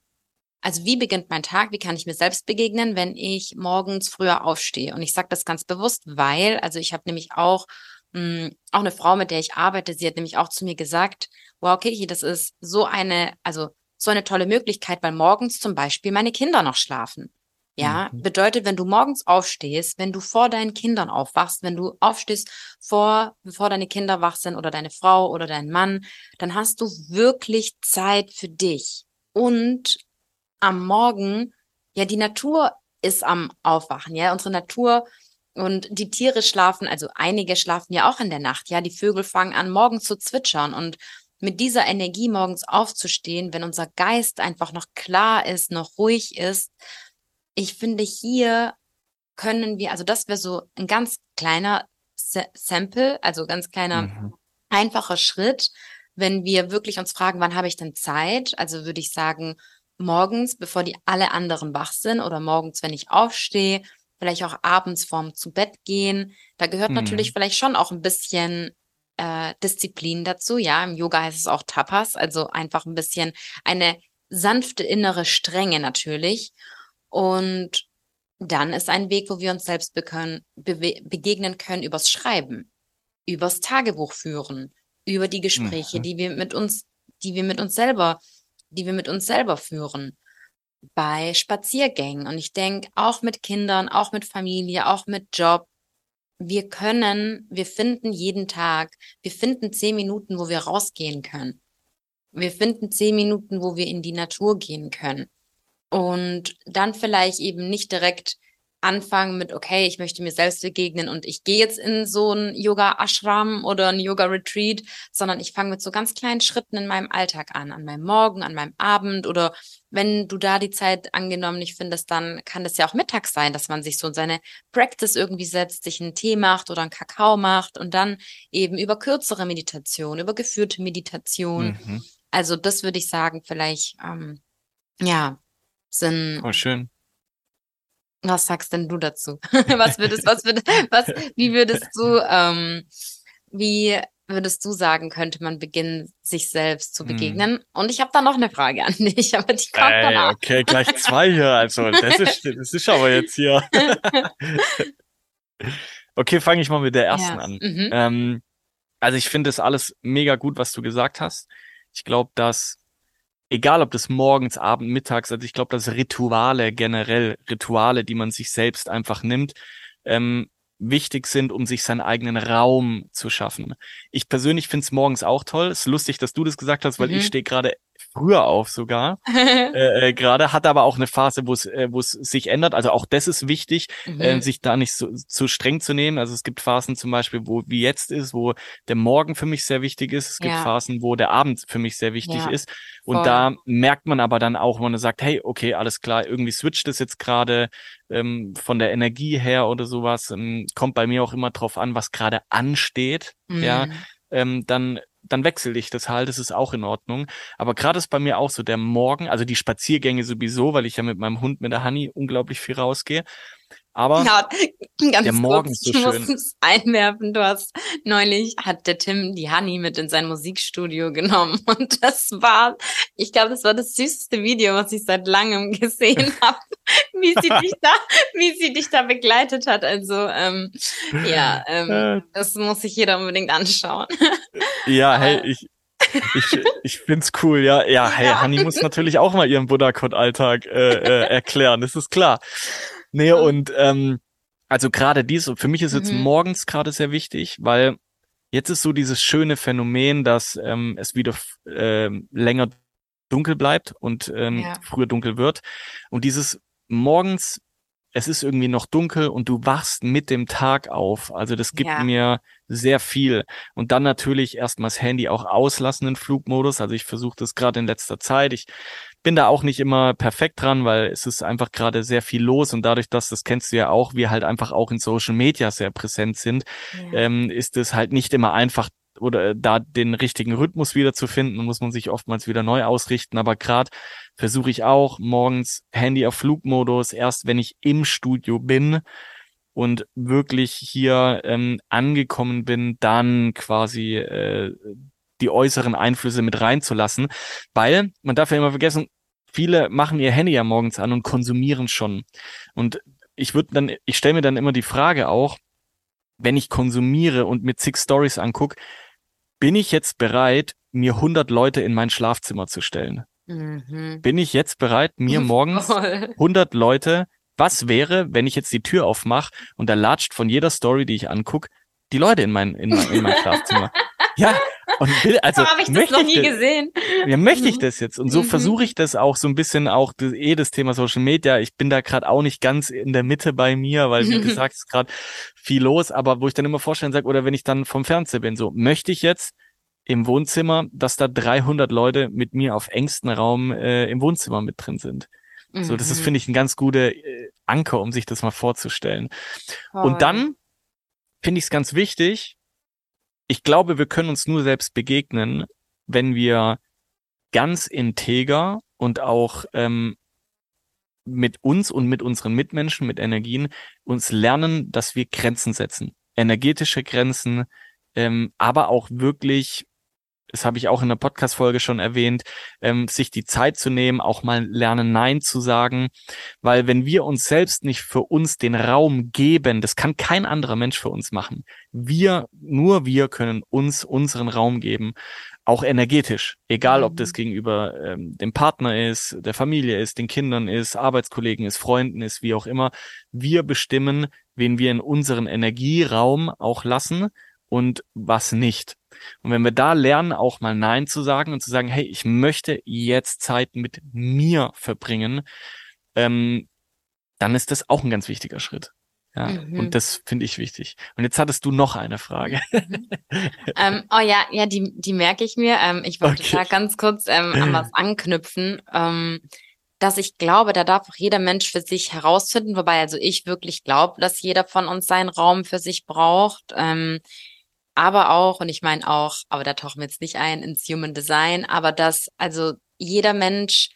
also wie beginnt mein Tag? Wie kann ich mir selbst begegnen, wenn ich morgens früher aufstehe? Und ich sage das ganz bewusst, weil, also ich habe nämlich auch mh, hm, auch eine Frau, mit der ich arbeite, sie hat nämlich auch zu mir gesagt, wow, okay, das ist so eine, also so eine tolle Möglichkeit, weil morgens zum Beispiel meine Kinder noch schlafen. Ja, mhm. bedeutet, wenn du morgens aufstehst, wenn du vor deinen Kindern aufwachst, wenn du aufstehst vor, bevor deine Kinder wach sind oder deine Frau oder dein Mann, dann hast du wirklich Zeit für dich. Und am Morgen, ja, die Natur ist am Aufwachen, ja, unsere Natur und die Tiere schlafen, also einige schlafen ja auch in der Nacht, ja, die Vögel fangen an, morgens zu zwitschern und mit dieser Energie morgens aufzustehen, wenn unser Geist einfach noch klar ist, noch ruhig ist, ich finde, hier können wir, also das wäre so ein ganz kleiner Sample, also ganz kleiner, mhm. einfacher Schritt, wenn wir wirklich uns fragen, wann habe ich denn Zeit? Also würde ich sagen, morgens, bevor die alle anderen wach sind oder morgens, wenn ich aufstehe, vielleicht auch abends vorm zu Bett gehen. Da gehört mhm. natürlich vielleicht schon auch ein bisschen äh, Disziplin dazu. Ja, im Yoga heißt es auch Tapas, also einfach ein bisschen eine sanfte innere Strenge natürlich. Und dann ist ein Weg, wo wir uns selbst be begegnen können übers Schreiben, übers Tagebuch führen, über die Gespräche, mhm. die wir mit uns, die wir mit uns selber, die wir mit uns selber führen, bei Spaziergängen. Und ich denke, auch mit Kindern, auch mit Familie, auch mit Job, wir können, wir finden jeden Tag, wir finden zehn Minuten, wo wir rausgehen können. Wir finden zehn Minuten, wo wir in die Natur gehen können. Und dann vielleicht eben nicht direkt anfangen mit, okay, ich möchte mir selbst begegnen und ich gehe jetzt in so ein Yoga-Ashram oder ein Yoga-Retreat, sondern ich fange mit so ganz kleinen Schritten in meinem Alltag an, an meinem Morgen, an meinem Abend oder wenn du da die Zeit angenommen nicht findest, dann kann das ja auch mittags sein, dass man sich so in seine Practice irgendwie setzt, sich einen Tee macht oder einen Kakao macht und dann eben über kürzere Meditation, über geführte Meditation. Mhm. Also das würde ich sagen, vielleicht, ähm, ja, sind. Oh, schön. Was sagst denn du dazu? [laughs] was würdest, was würdest, was, wie würdest du, ähm, wie würdest du sagen, könnte man beginnen, sich selbst zu hm. begegnen? Hm. Und ich habe da noch eine Frage an dich, [laughs] aber die kommt Ey, danach. Okay, gleich zwei hier. Also, das ist, das ist aber jetzt hier. [laughs] okay, fange ich mal mit der ersten ja. an. Mhm. Ähm, also ich finde das alles mega gut, was du gesagt hast. Ich glaube, dass egal ob das morgens, abend, mittags, also ich glaube, dass Rituale generell, Rituale, die man sich selbst einfach nimmt, ähm, wichtig sind, um sich seinen eigenen Raum zu schaffen. Ich persönlich finde es morgens auch toll. Es ist lustig, dass du das gesagt hast, weil mhm. ich stehe gerade früher auf sogar. [laughs] äh, äh, Gerade hat aber auch eine Phase, wo es äh, wo es sich ändert. Also auch das ist wichtig, mhm. äh, sich da nicht so, so streng zu nehmen. Also es gibt Phasen zum Beispiel, wo wie jetzt ist, wo der Morgen für mich sehr wichtig ist. Es gibt ja. Phasen, wo der Abend für mich sehr wichtig ja. ist. Und Voll. da merkt man aber dann auch, wenn man sagt, hey, okay, alles klar, irgendwie switcht es jetzt gerade ähm, von der Energie her oder sowas. Ähm, kommt bei mir auch immer drauf an, was gerade ansteht. Mhm. Ja, ähm, dann dann wechsle ich das halt, das ist auch in Ordnung. Aber gerade ist bei mir auch so der Morgen, also die Spaziergänge sowieso, weil ich ja mit meinem Hund, mit der Honey, unglaublich viel rausgehe. Aber ja, ganz der Morgen kurz, ist so schön. Ich muss einwerfen, du hast neulich hat der Tim die Honey mit in sein Musikstudio genommen [laughs] und das war, ich glaube, das war das süßeste Video, was ich seit langem [laughs] gesehen [laughs] habe, wie sie dich da, wie sie dich da begleitet hat. Also ähm, ja, ähm, äh. das muss sich jeder unbedingt anschauen. Ja, hey, ich, ich, ich find's cool, ja. Ja, hey, ja. Hanni muss natürlich auch mal ihren Buddha-Code-Alltag äh, äh, erklären, das ist klar. Nee, und ähm, also gerade dies, für mich ist jetzt mhm. morgens gerade sehr wichtig, weil jetzt ist so dieses schöne Phänomen, dass ähm, es wieder äh, länger dunkel bleibt und ähm, ja. früher dunkel wird. Und dieses morgens es ist irgendwie noch dunkel und du wachst mit dem Tag auf. Also das gibt Ja. mir sehr viel. Und dann natürlich erstmal das Handy auch auslassen in Flugmodus. Also ich versuche das gerade in letzter Zeit. Ich bin da auch nicht immer perfekt dran, weil es ist einfach gerade sehr viel los und dadurch, dass, das kennst du ja auch, wir halt einfach auch in Social Media sehr präsent sind, Ja. ähm, ist es halt nicht immer einfach oder äh, da den richtigen Rhythmus wieder zu finden, muss man sich oftmals wieder neu ausrichten. Aber gerade versuche ich auch morgens Handy auf Flugmodus, erst wenn ich im Studio bin und wirklich hier ähm, angekommen bin, dann quasi äh, die äußeren Einflüsse mit reinzulassen. Weil, man darf ja immer vergessen, viele machen ihr Handy ja morgens an und konsumieren schon. Und ich würde dann, ich stelle mir dann immer die Frage auch, wenn ich konsumiere und mir zig Stories anguck, bin ich jetzt bereit, mir 100 Leute in mein Schlafzimmer zu stellen? Mhm. Bin ich jetzt bereit, mir [laughs] morgens Voll. 100 Leute, was wäre, wenn ich jetzt die Tür aufmache und da latscht von jeder Story, die ich anguck, die Leute in mein, in mein, in mein [laughs] Schlafzimmer? Ja, und will, also habe ich das noch nie das- gesehen. ja, möchte ich Mhm. das jetzt? Und so Mhm. versuche ich das auch so ein bisschen auch das, eh das Thema Social Media. Ich bin da gerade auch nicht ganz in der Mitte bei mir, weil wie [laughs] gesagt, ist gerade viel los, aber wo ich dann immer vorstellen sage, oder wenn ich dann vom Fernseher bin, so möchte ich jetzt im Wohnzimmer, dass da 300 Leute mit mir auf engstem Raum äh, im Wohnzimmer mit drin sind. So, das ist Mhm. finde ich ein ganz guter äh, Anker, um sich das mal vorzustellen. Voll. Und dann finde ich es ganz wichtig, ich glaube, wir können uns nur selbst begegnen, wenn wir ganz integer und auch ähm, mit uns und mit unseren Mitmenschen, mit Energien, uns lernen, dass wir Grenzen setzen. Energetische Grenzen, ähm, aber auch wirklich, das habe ich auch in der Podcast-Folge schon erwähnt, ähm, sich die Zeit zu nehmen, auch mal lernen, Nein zu sagen. Weil wenn wir uns selbst nicht für uns den Raum geben, das kann kein anderer Mensch für uns machen. Wir, nur wir können uns unseren Raum geben, auch energetisch. Egal, ob das Mhm. gegenüber ähm, dem Partner ist, der Familie ist, den Kindern ist, Arbeitskollegen ist, Freunden ist, wie auch immer. Wir bestimmen, wen wir in unseren Energieraum auch lassen und was nicht. Und wenn wir da lernen, auch mal Nein zu sagen und zu sagen, hey, ich möchte jetzt Zeit mit mir verbringen, ähm, dann ist das auch ein ganz wichtiger Schritt. Ja, Mhm. und das finde ich wichtig. Und jetzt hattest du noch eine Frage. Ähm, oh ja, ja, die, die merke ich mir. Ähm, ich wollte Okay. da ganz kurz ähm, an was anknüpfen, ähm, dass ich glaube, da darf auch jeder Mensch für sich herausfinden, wobei also ich wirklich glaube, dass jeder von uns seinen Raum für sich braucht. Aber auch, und ich meine auch, aber da tauchen wir jetzt nicht ein ins Human Design, aber dass also jeder Mensch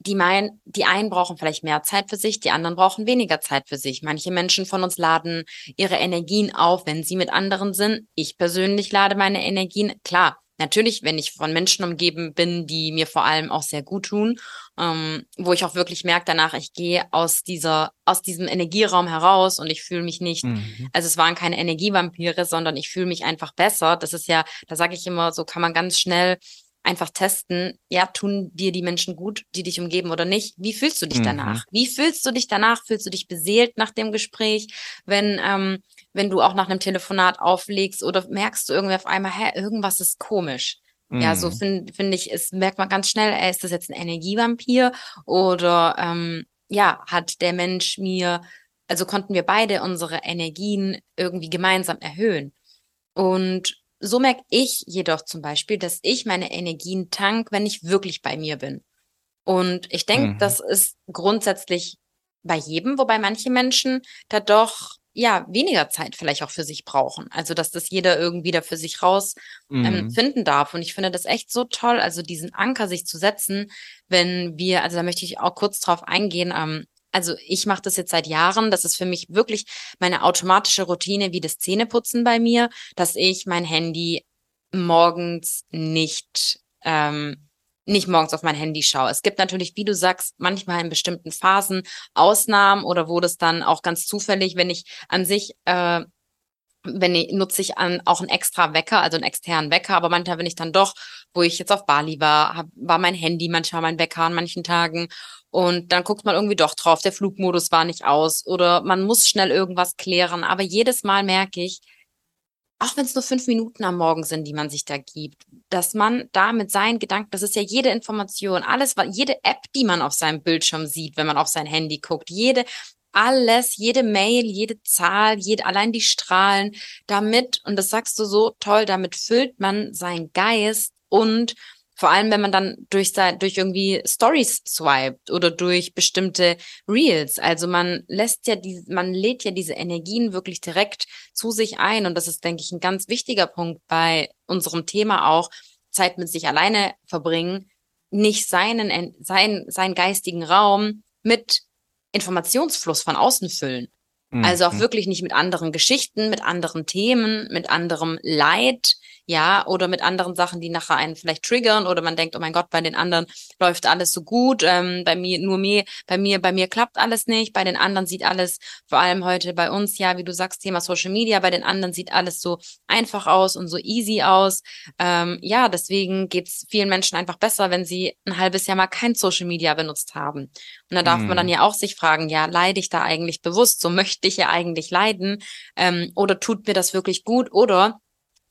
die meinen, die einen brauchen vielleicht mehr Zeit für sich, die anderen brauchen weniger Zeit für sich. Manche Menschen von uns laden ihre Energien auf, wenn sie mit anderen sind. Ich persönlich lade meine Energien, klar, natürlich, wenn ich von Menschen umgeben bin, die mir vor allem auch sehr gut tun, ähm, wo ich auch wirklich merke danach, ich gehe aus dieser, aus diesem Energieraum heraus und ich fühle mich nicht Mhm. also es waren keine Energievampire, sondern ich fühle mich einfach besser. Das ist ja, da sage ich immer, so kann man ganz schnell einfach testen, ja, tun dir die Menschen gut, die dich umgeben oder nicht? Wie fühlst du dich Mhm. danach? Wie fühlst du dich danach? Fühlst du dich beseelt nach dem Gespräch, wenn, ähm, wenn du auch nach einem Telefonat auflegst oder merkst du irgendwie auf einmal, hä, irgendwas ist komisch? Ja, so Mhm. finde find ich, es merkt man ganz schnell, ey, ist das jetzt ein Energievampir oder ähm, ja, hat der Mensch mir, also konnten wir beide unsere Energien irgendwie gemeinsam erhöhen. Und so merke ich jedoch zum Beispiel, dass ich meine Energien tank, wenn ich wirklich bei mir bin. Und ich denke, Mhm. das ist grundsätzlich bei jedem, wobei manche Menschen da doch ja weniger Zeit vielleicht auch für sich brauchen. Also dass das jeder irgendwie da für sich raus ähm, Mhm. finden darf. Und ich finde das echt so toll, also diesen Anker sich zu setzen, wenn wir, also da möchte ich auch kurz drauf eingehen, ähm, also ich mache das jetzt seit Jahren, das ist für mich wirklich meine automatische Routine wie das Zähneputzen bei mir, dass ich mein Handy morgens nicht, ähm, nicht morgens auf mein Handy schaue. Es gibt natürlich, wie du sagst, manchmal in bestimmten Phasen Ausnahmen oder wo das dann auch ganz zufällig, wenn ich an sich äh, wenn ich, nutze ich an, auch einen extra Wecker, also einen externen Wecker, aber manchmal bin ich dann doch, wo ich jetzt auf Bali war, hab, war mein Handy manchmal mein Wecker an manchen Tagen und dann guckt man irgendwie doch drauf, der Flugmodus war nicht aus oder man muss schnell irgendwas klären, aber jedes Mal merke ich, auch wenn es nur fünf Minuten am Morgen sind, die man sich da gibt, dass man da mit seinen Gedanken, das ist ja jede Information, alles, jede App, die man auf seinem Bildschirm sieht, wenn man auf sein Handy guckt, jede, alles, jede Mail, jede Zahl, jede, allein die Strahlen, damit, und das sagst du so toll, damit füllt man seinen Geist und vor allem, wenn man dann durch, durch irgendwie Stories swiped oder durch bestimmte Reels. Also man lässt ja die, man lädt ja diese Energien wirklich direkt zu sich ein. Und das ist, denke ich, ein ganz wichtiger Punkt bei unserem Thema auch. Zeit mit sich alleine verbringen, nicht seinen, sein, seinen geistigen Raum mit Informationsfluss von außen füllen. Also auch mhm. wirklich nicht mit anderen Geschichten, mit anderen Themen, mit anderem Leid, ja, oder mit anderen Sachen, die nachher einen vielleicht triggern oder man denkt, oh mein Gott, bei den anderen läuft alles so gut, ähm, bei mir nur mir, bei mir, bei mir klappt alles nicht, bei den anderen sieht alles, vor allem heute bei uns, ja, wie du sagst, Thema Social Media, bei den anderen sieht alles so einfach aus und so easy aus. Ähm, ja, deswegen geht's vielen Menschen einfach besser, wenn sie ein halbes Jahr mal kein Social Media benutzt haben. Und da darf hm. man dann mhm. ja auch sich fragen, ja, leide ich da eigentlich bewusst? So möchte ich ja eigentlich leiden? Ähm, oder tut mir das wirklich gut? Oder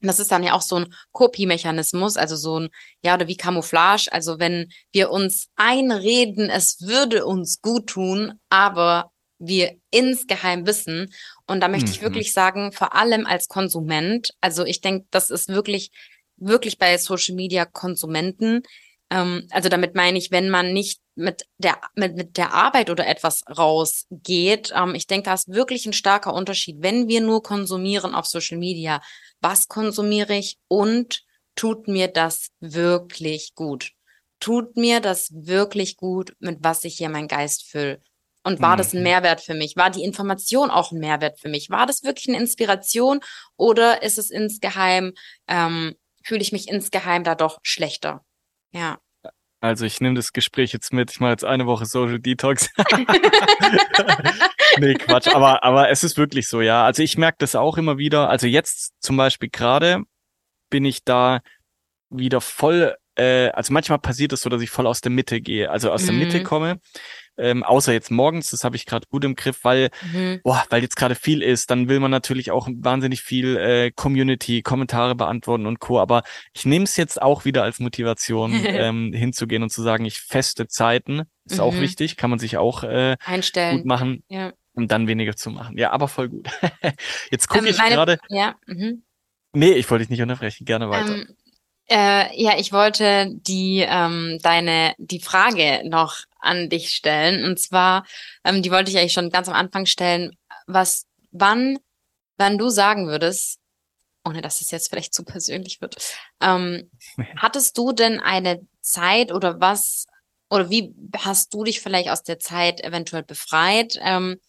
das ist dann ja auch so ein Kopiemechanismus, also so ein, ja, oder wie Camouflage. Also wenn wir uns einreden, es würde uns gut tun, aber wir insgeheim wissen. Und da möchte mhm. ich wirklich sagen, vor allem als Konsument, also ich denke, das ist wirklich, wirklich bei Social Media Konsumenten. Ähm, also damit meine ich, wenn man nicht mit der, mit, mit der Arbeit oder etwas rausgeht. Ähm, ich denke, da ist wirklich ein starker Unterschied. Wenn wir nur konsumieren auf Social Media, was konsumiere ich und tut mir das wirklich gut? Tut mir das wirklich gut, mit was ich hier meinen Geist fülle? Und war mhm. das ein mhm. Mehrwert für mich? War die Information auch ein Mehrwert für mich? War das wirklich eine Inspiration oder ist es insgeheim, ähm, fühle ich mich insgeheim da doch schlechter? Ja. Also ich nehme das Gespräch jetzt mit. Ich mache jetzt eine Woche Social Detox. [laughs] nee, Quatsch. Aber, aber es ist wirklich so, ja. Also ich merke das auch immer wieder. Also jetzt zum Beispiel gerade bin ich da wieder voll, äh, also manchmal passiert es so, dass ich voll aus der Mitte gehe, also aus mhm. der Mitte mhm. komme ähm, außer jetzt morgens, das habe ich gerade gut im Griff, weil, mhm. boah, weil jetzt gerade viel ist, dann will man natürlich auch wahnsinnig viel äh, Community, Kommentare beantworten und Co. Aber ich nehme es jetzt auch wieder als Motivation, [laughs] ähm, hinzugehen und zu sagen, ich feste Zeiten, ist mhm. auch wichtig, kann man sich auch äh, einstellen. gut machen. Ja. Um dann weniger zu machen. Ja, aber voll gut. [laughs] jetzt gucke ähm, ich gerade. Ja. Mhm. Nee, ich wollte dich nicht unterbrechen. Gerne weiter. Ähm, äh, ja, ich wollte die ähm, deine die Frage noch an dich stellen und zwar ähm, die wollte ich eigentlich schon ganz am Anfang stellen. Was wann wann du sagen würdest, ohne dass es jetzt vielleicht zu persönlich wird, ähm, [laughs] hattest du denn eine Zeit oder was oder wie hast du dich vielleicht aus der Zeit eventuell befreit, ähm,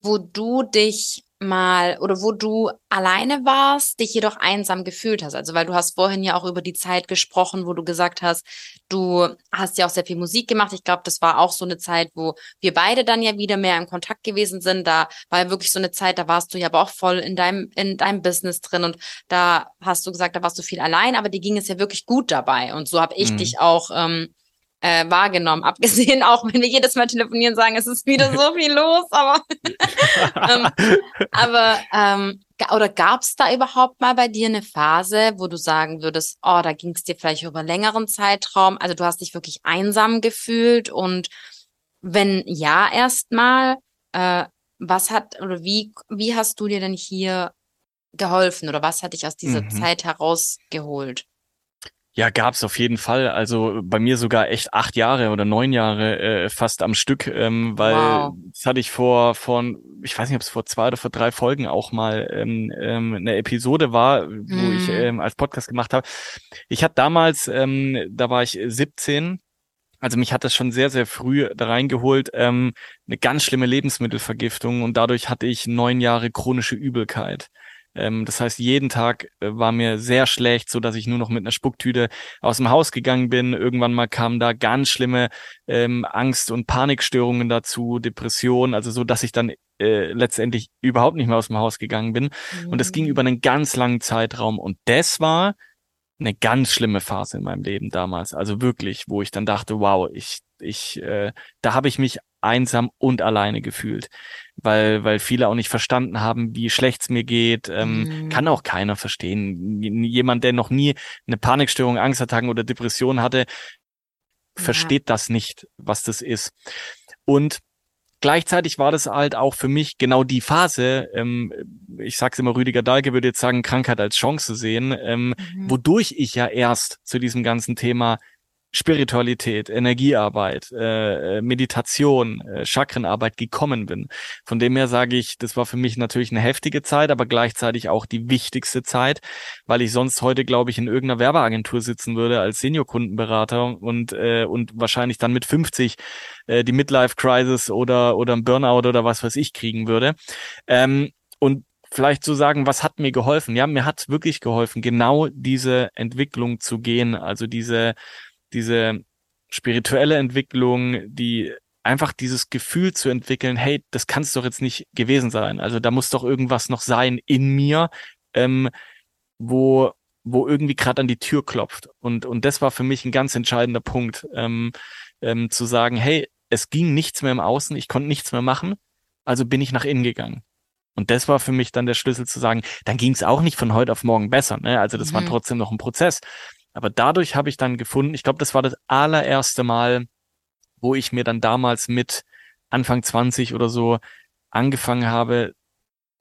wo du dich mal oder wo du alleine warst, dich jedoch einsam gefühlt hast. Also weil du hast vorhin ja auch über die Zeit gesprochen, wo du gesagt hast, du hast ja auch sehr viel Musik gemacht. Ich glaube, das war auch so eine Zeit, wo wir beide dann ja wieder mehr im Kontakt gewesen sind. Da war ja wirklich so eine Zeit, da warst du ja aber auch voll in deinem in deinem Business drin und da hast du gesagt, da warst du viel allein, aber dir ging es ja wirklich gut dabei. Und so habe ich mhm. dich auch ähm, äh, wahrgenommen. Abgesehen [laughs] auch, wenn wir jedes Mal telefonieren sagen, es ist wieder so viel los, aber [laughs] ähm, aber ähm, oder gab es da überhaupt mal bei dir eine Phase, wo du sagen würdest, oh, da ging es dir vielleicht über längeren Zeitraum, also du hast dich wirklich einsam gefühlt und wenn ja erstmal, äh, was hat oder wie wie hast du dir denn hier geholfen oder was hat dich aus dieser mhm. Zeit herausgeholt? Ja, gab's auf jeden Fall. Also bei mir sogar echt acht Jahre oder neun Jahre äh, fast am Stück, ähm, weil wow. das hatte ich vor, vor, ich weiß nicht, ob es vor zwei oder vor drei Folgen auch mal ähm, ähm, eine Episode war, wo mm. ich mhm. ähm, als Podcast gemacht habe. Ich hatte damals, ähm, da war ich 17, also mich hat das schon sehr, sehr früh da reingeholt, ähm, eine ganz schlimme Lebensmittelvergiftung und dadurch hatte ich neun Jahre chronische Übelkeit. Ähm, das heißt, jeden Tag äh, war mir sehr schlecht, so dass ich nur noch mit einer Spucktüte aus dem Haus gegangen bin. Irgendwann mal kamen da ganz schlimme ähm, Angst- und Panikstörungen dazu, Depressionen, also so, dass ich dann äh, letztendlich überhaupt nicht mehr aus dem Haus gegangen bin. Mhm. Und das ging über einen ganz langen Zeitraum. Und das war eine ganz schlimme Phase in meinem Leben damals. Also wirklich, wo ich dann dachte, wow, ich, ich, äh, da habe ich mich einsam und alleine gefühlt, weil, weil viele auch nicht verstanden haben, wie schlecht es mir geht. Ähm, mhm. Kann auch keiner verstehen. Jemand, der noch nie eine Panikstörung, Angstattacken oder Depression hatte, ja. versteht das nicht, was das ist. Und gleichzeitig war das halt auch für mich genau die Phase, ähm, ich sag's immer, Rüdiger Dahlke würde jetzt sagen, Krankheit als Chance sehen, ähm, mhm. wodurch ich ja erst zu diesem ganzen Thema Spiritualität, Energiearbeit, äh, äh, Meditation, äh, Chakrenarbeit gekommen bin. Von dem her sage ich, das war für mich natürlich eine heftige Zeit, aber gleichzeitig auch die wichtigste Zeit, weil ich sonst heute, glaube ich, in irgendeiner Werbeagentur sitzen würde als Senior-Kundenberater und, äh, und wahrscheinlich dann mit 50 äh, die Midlife-Crisis oder, oder ein Burnout oder was weiß ich kriegen würde. Ähm, und vielleicht zu sagen, was hat mir geholfen? Ja, mir hat wirklich geholfen, genau diese Entwicklung zu gehen, also diese diese spirituelle Entwicklung, die einfach dieses Gefühl zu entwickeln, hey, das kann es doch jetzt nicht gewesen sein. Also da muss doch irgendwas noch sein in mir, ähm, wo wo irgendwie gerade an die Tür klopft. Und und das war für mich ein ganz entscheidender Punkt, ähm, ähm, zu sagen, hey, es ging nichts mehr im Außen, ich konnte nichts mehr machen, also bin ich nach innen gegangen. Und das war für mich dann der Schlüssel zu sagen, dann ging es auch nicht von heute auf morgen besser. Ne? Also das mhm. war trotzdem noch ein Prozess. Aber dadurch habe ich dann gefunden, ich glaube, das war das allererste Mal, wo ich mir dann damals mit Anfang 20 oder so angefangen habe,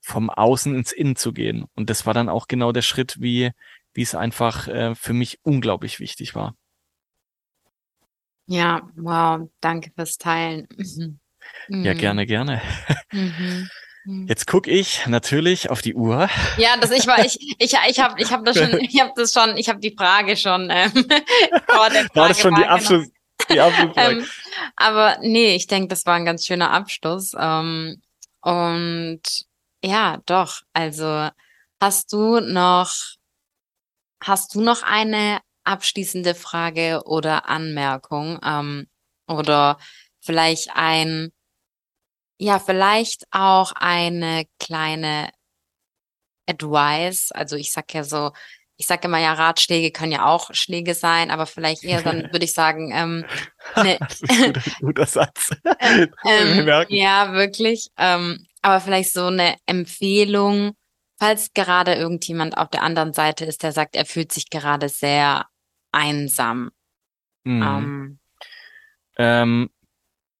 vom Außen ins Innen zu gehen. Und das war dann auch genau der Schritt, wie, wie es einfach äh, für mich unglaublich wichtig war. Ja, wow, danke fürs Teilen. Mhm. Ja, gerne, gerne. Mhm. Hm. Jetzt guck ich natürlich auf die Uhr. Ja, das ich war ich ich ich habe ich habe [laughs] das schon ich habe das schon ich habe die Frage schon ähm, [laughs] vor der Frage war das schon die Abschluss die Abschlussfrage. [laughs] ähm, aber nee, ich denke, das war ein ganz schöner Abschluss ähm, und ja, doch. Also hast du noch hast du noch eine abschließende Frage oder Anmerkung ähm, oder vielleicht ein ja, vielleicht auch eine kleine Advice. Also ich sag ja so, ich sage immer ja, Ratschläge können ja auch Schläge sein, aber vielleicht eher dann [laughs] würde ich sagen, ähm, ne, das ist ein guter, guter Satz. [laughs] ähm, [laughs] ja, wirklich. Ähm, aber vielleicht so eine Empfehlung, falls gerade irgendjemand auf der anderen Seite ist, der sagt, er fühlt sich gerade sehr einsam. Mhm. Ähm, ähm,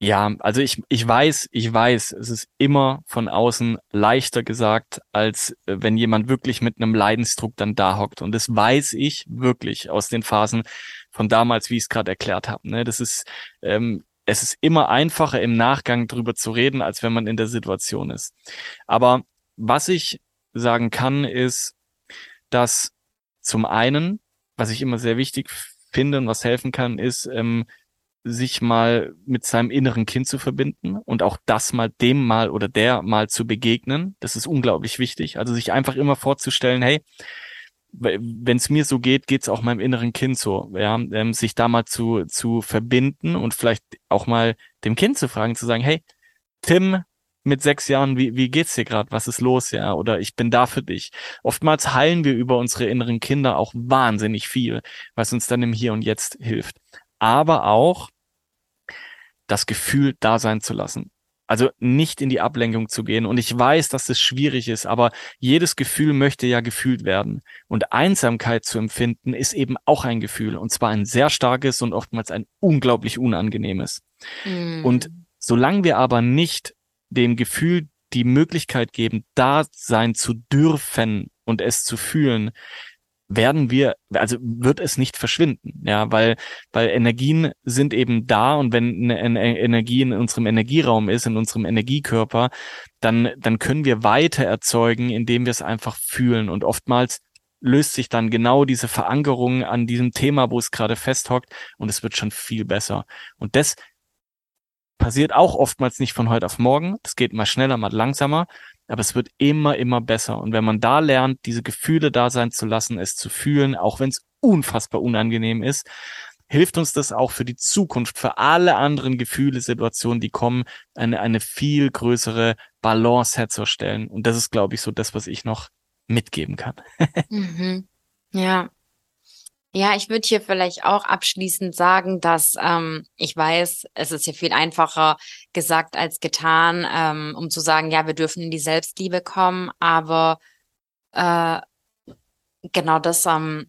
ja, also ich, ich weiß, ich weiß, es ist immer von außen leichter gesagt, als äh, wenn jemand wirklich mit einem Leidensdruck dann da hockt. Und das weiß ich wirklich aus den Phasen von damals, wie ich es gerade erklärt habe. Ne? Das ist, ähm, es ist immer einfacher im Nachgang drüber zu reden, als wenn man in der Situation ist. Aber was ich sagen kann, ist, dass zum einen, was ich immer sehr wichtig finde und was helfen kann, ist, ähm, sich mal mit seinem inneren Kind zu verbinden und auch das mal dem mal oder der mal zu begegnen. Das ist unglaublich wichtig. Also sich einfach immer vorzustellen, hey, wenn es mir so geht, geht es auch meinem inneren Kind so. Ja, ähm, sich da mal zu, zu verbinden und vielleicht auch mal dem Kind zu fragen, zu sagen, hey, Tim, mit sechs Jahren, wie, wie geht's dir gerade? Was ist los? Ja, oder ich bin da für dich. Oftmals heilen wir über unsere inneren Kinder auch wahnsinnig viel, was uns dann im Hier und Jetzt hilft aber auch das Gefühl da sein zu lassen. Also nicht in die Ablenkung zu gehen. Und ich weiß, dass das schwierig ist, aber jedes Gefühl möchte ja gefühlt werden. Und Einsamkeit zu empfinden ist eben auch ein Gefühl. Und zwar ein sehr starkes und oftmals ein unglaublich unangenehmes. Mm. Und solange wir aber nicht dem Gefühl die Möglichkeit geben, da sein zu dürfen und es zu fühlen, werden wir, also wird es nicht verschwinden, ja, weil, weil Energien sind eben da und wenn eine Energie in unserem Energieraum ist, in unserem Energiekörper, dann, dann können wir weiter erzeugen, indem wir es einfach fühlen und oftmals löst sich dann genau diese Verankerung an diesem Thema, wo es gerade festhockt und es wird schon viel besser. Und das passiert auch oftmals nicht von heute auf morgen. Das geht mal schneller, mal langsamer aber es wird immer, immer besser. Und wenn man da lernt, diese Gefühle da sein zu lassen, es zu fühlen, auch wenn es unfassbar unangenehm ist, hilft uns das auch für die Zukunft, für alle anderen Gefühle, Situationen, die kommen, eine, eine viel größere Balance herzustellen. Und das ist, glaube ich, so das, was ich noch mitgeben kann. [laughs] mhm. Ja, ja, ich würde hier vielleicht auch abschließend sagen, dass ähm, ich weiß, es ist hier viel einfacher gesagt als getan, ähm, um zu sagen, ja, wir dürfen in die Selbstliebe kommen, aber äh, genau das, ähm,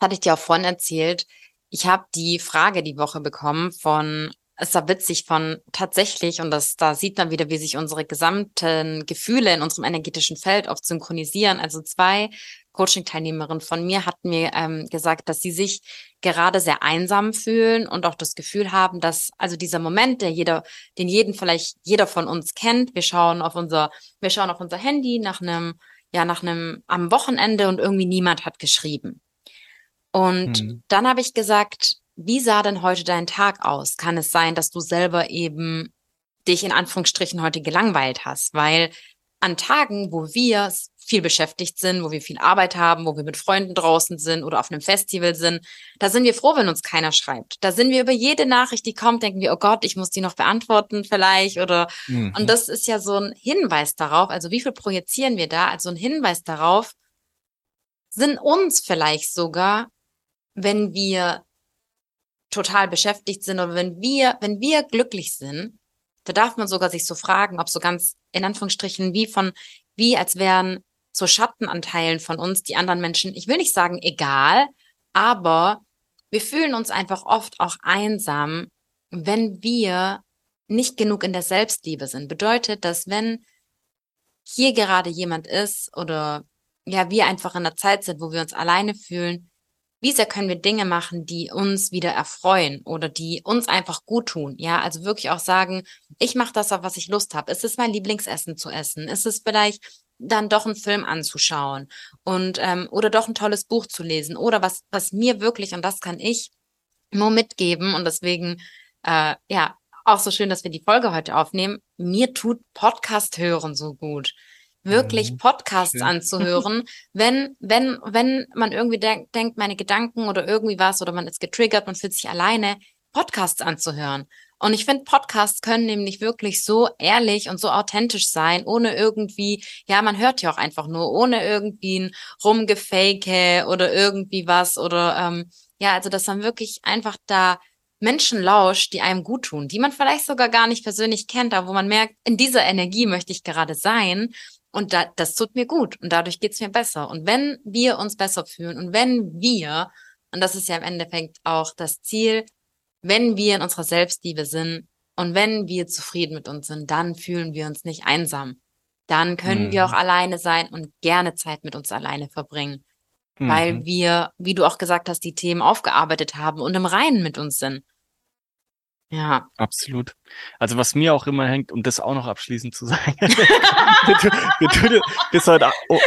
hatte ich dir auch vorhin erzählt. Ich habe die Frage die Woche bekommen von es war witzig von tatsächlich, und das, da sieht man wieder, wie sich unsere gesamten Gefühle in unserem energetischen Feld oft synchronisieren. Also zwei Coaching-Teilnehmerinnen von mir hatten mir ähm, gesagt, dass sie sich gerade sehr einsam fühlen und auch das Gefühl haben, dass also dieser Moment, der jeder, den jeden vielleicht jeder von uns kennt, wir schauen auf unser, wir schauen auf unser Handy nach einem, ja, nach einem am Wochenende und irgendwie niemand hat geschrieben. Und mhm. dann habe ich gesagt, wie sah denn heute dein Tag aus? Kann es sein, dass du selber eben dich in Anführungsstrichen heute gelangweilt hast? Weil an Tagen, wo wir viel beschäftigt sind, wo wir viel Arbeit haben, wo wir mit Freunden draußen sind oder auf einem Festival sind, da sind wir froh, wenn uns keiner schreibt. Da sind wir über jede Nachricht, die kommt, denken wir, oh Gott, ich muss die noch beantworten vielleicht oder, mhm. und das ist ja so ein Hinweis darauf, also wie viel projizieren wir da? Also ein Hinweis darauf, sind uns vielleicht sogar, wenn wir total beschäftigt sind oder wenn wir, wenn wir glücklich sind, da darf man sogar sich so fragen, ob so ganz in Anführungsstrichen wie von, wie als wären so Schattenanteilen von uns, die anderen Menschen, ich will nicht sagen egal, aber wir fühlen uns einfach oft auch einsam, wenn wir nicht genug in der Selbstliebe sind. Bedeutet, dass wenn hier gerade jemand ist oder ja, wir einfach in der Zeit sind, wo wir uns alleine fühlen, wie sehr können wir Dinge machen, die uns wieder erfreuen oder die uns einfach gut tun. Ja, also wirklich auch sagen, ich mache das, auf was ich Lust habe. Ist es mein Lieblingsessen zu essen? Ist es vielleicht dann doch einen Film anzuschauen und ähm, oder doch ein tolles Buch zu lesen oder was was mir wirklich und das kann ich nur mitgeben und deswegen äh, ja auch so schön, dass wir die Folge heute aufnehmen. Mir tut Podcast hören so gut wirklich mhm. Podcasts Schön. anzuhören, [laughs] wenn, wenn, wenn man irgendwie denk, denkt, meine Gedanken oder irgendwie was oder man ist getriggert, man fühlt sich alleine, Podcasts anzuhören. Und ich finde, Podcasts können nämlich wirklich so ehrlich und so authentisch sein, ohne irgendwie, ja, man hört ja auch einfach nur, ohne irgendwie ein Rumgefake oder irgendwie was oder ähm, ja, also dass man wirklich einfach da Menschen lauscht, die einem gut tun, die man vielleicht sogar gar nicht persönlich kennt, aber wo man merkt, in dieser Energie möchte ich gerade sein und da, das tut mir gut und dadurch geht's mir besser. Und wenn wir uns besser fühlen und wenn wir, und das ist ja im Endeffekt auch das Ziel, wenn wir in unserer Selbstliebe sind und wenn wir zufrieden mit uns sind, dann fühlen wir uns nicht einsam. Dann können mhm. wir auch alleine sein und gerne Zeit mit uns alleine verbringen. Mhm. Weil wir, wie du auch gesagt hast, die Themen aufgearbeitet haben und im Reinen mit uns sind. Ja. Absolut. Also was mir auch immer hängt, um das auch noch abschließend zu [laughs] sagen, [laughs] wir, tun bis heute oh,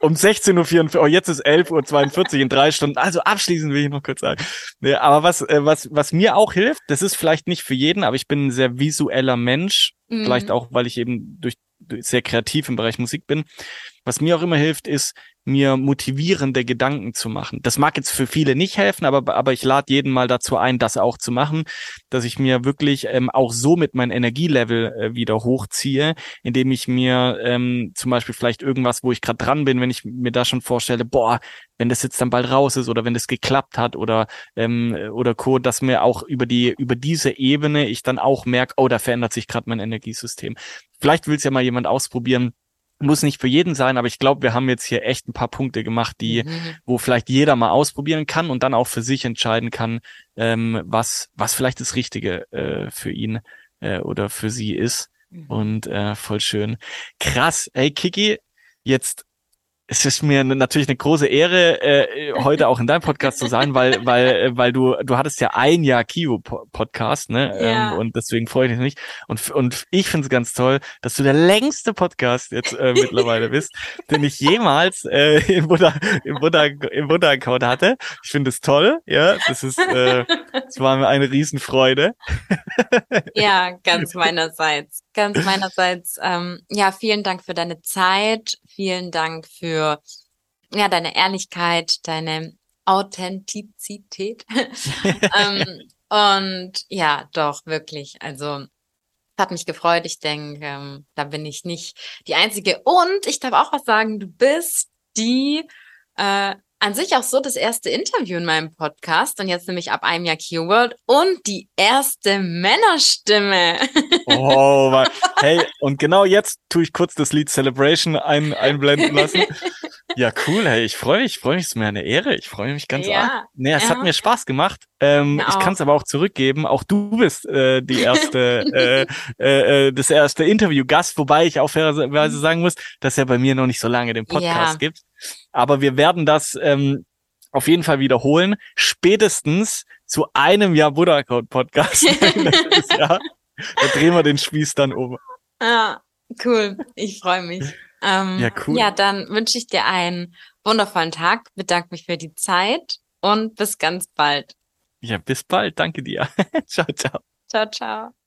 um 16.44 Uhr, oh, jetzt ist 11.42 Uhr in drei Stunden. Also abschließend will ich noch kurz sagen. Nee, aber was, äh, was, was mir auch hilft, das ist vielleicht nicht für jeden, aber ich bin ein sehr visueller Mensch. Mhm. Vielleicht auch, weil ich eben durch, durch sehr kreativ im Bereich Musik bin. Was mir auch immer hilft, ist, mir motivierende Gedanken zu machen. Das mag jetzt für viele nicht helfen, aber, aber ich lade jeden mal dazu ein, das auch zu machen, dass ich mir wirklich ähm, auch so mit mein Energielevel äh, wieder hochziehe, indem ich mir ähm, zum Beispiel vielleicht irgendwas, wo ich gerade dran bin, wenn ich mir da schon vorstelle, boah, wenn das jetzt dann bald raus ist oder wenn das geklappt hat oder ähm, oder Co, dass mir auch über die über diese Ebene ich dann auch merke, oh, da verändert sich gerade mein Energiesystem. Vielleicht will es ja mal jemand ausprobieren muss nicht für jeden sein, aber ich glaube, wir haben jetzt hier echt ein paar Punkte gemacht, die, mhm. wo vielleicht jeder mal ausprobieren kann und dann auch für sich entscheiden kann, ähm, was, was vielleicht das Richtige äh, für ihn äh, oder für sie ist. Mhm. Und äh, voll schön. Krass. Hey Kiki, jetzt es ist mir natürlich eine große Ehre, äh, heute auch in deinem Podcast zu sein, weil, weil, äh, weil du, du hattest ja ein Jahr Kio Podcast, ne? Ja. Ähm, und deswegen freue ich mich. Und, und ich finde es ganz toll, dass du der längste Podcast jetzt äh, mittlerweile [laughs] bist, den ich jemals äh, im Buddha, im Buddha, im Buddha Account hatte. Ich finde es toll, ja. Das ist, äh, [laughs] das war mir eine Riesenfreude. ja, ganz meinerseits, ganz meinerseits. Ähm, ja, vielen Dank für deine Zeit, vielen Dank für ja deine Ehrlichkeit, deine Authentizität. [laughs] ähm, und ja, doch, wirklich. Also hat mich gefreut. Ich denke, ähm, da bin ich nicht die Einzige. Und ich darf auch was sagen, du bist die äh, an sich auch so das erste Interview in meinem Podcast und jetzt nämlich ab einem Jahr Keyword und die erste Männerstimme. Oh, hey, und genau jetzt tue ich kurz das Lied Celebration ein, einblenden lassen. [laughs] Ja, cool, hey, ich freue mich, ich freue mich, es ist mir eine Ehre, ich freue mich ganz ja, arg. Nee, es ja. hat mir Spaß gemacht. Ähm, ich kann es aber auch zurückgeben, auch du bist äh, die [laughs] erste, äh, äh, äh, das erste Interview-Gast, wobei ich auch fairerweise mhm. sagen muss, dass er bei mir noch nicht so lange den Podcast ja. gibt. Aber wir werden das ähm, auf jeden Fall wiederholen, spätestens zu einem Jahr Buddha Code Podcast. Jahr. Da drehen wir den Spieß dann um. Ja, cool. Ich freue mich. Ähm, ja, cool. Ja, dann wünsche ich dir einen wundervollen Tag, bedanke mich für die Zeit und bis ganz bald. Ja, bis bald. Danke dir. [laughs] ciao, ciao. Ciao, ciao.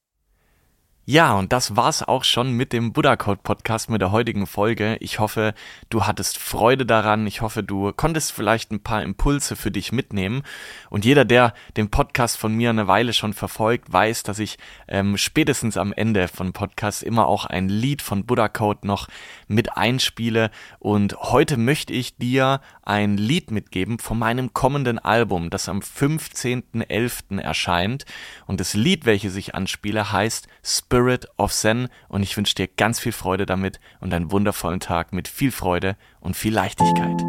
Ja, und das war's auch schon mit dem Buddha Code Podcast mit der heutigen Folge. Ich hoffe, du hattest Freude daran. Ich hoffe, du konntest vielleicht ein paar Impulse für dich mitnehmen. Und jeder, der den Podcast von mir eine Weile schon verfolgt, weiß, dass ich ähm, spätestens am Ende von Podcast immer auch ein Lied von Buddha Code noch mit einspiele. Und heute möchte ich dir ein Lied mitgeben von meinem kommenden Album, das am 15.11. erscheint. Und das Lied, welches ich anspiele, heißt Spirit of Zen und ich wünsche dir ganz viel Freude damit und einen wundervollen Tag mit viel Freude und viel Leichtigkeit.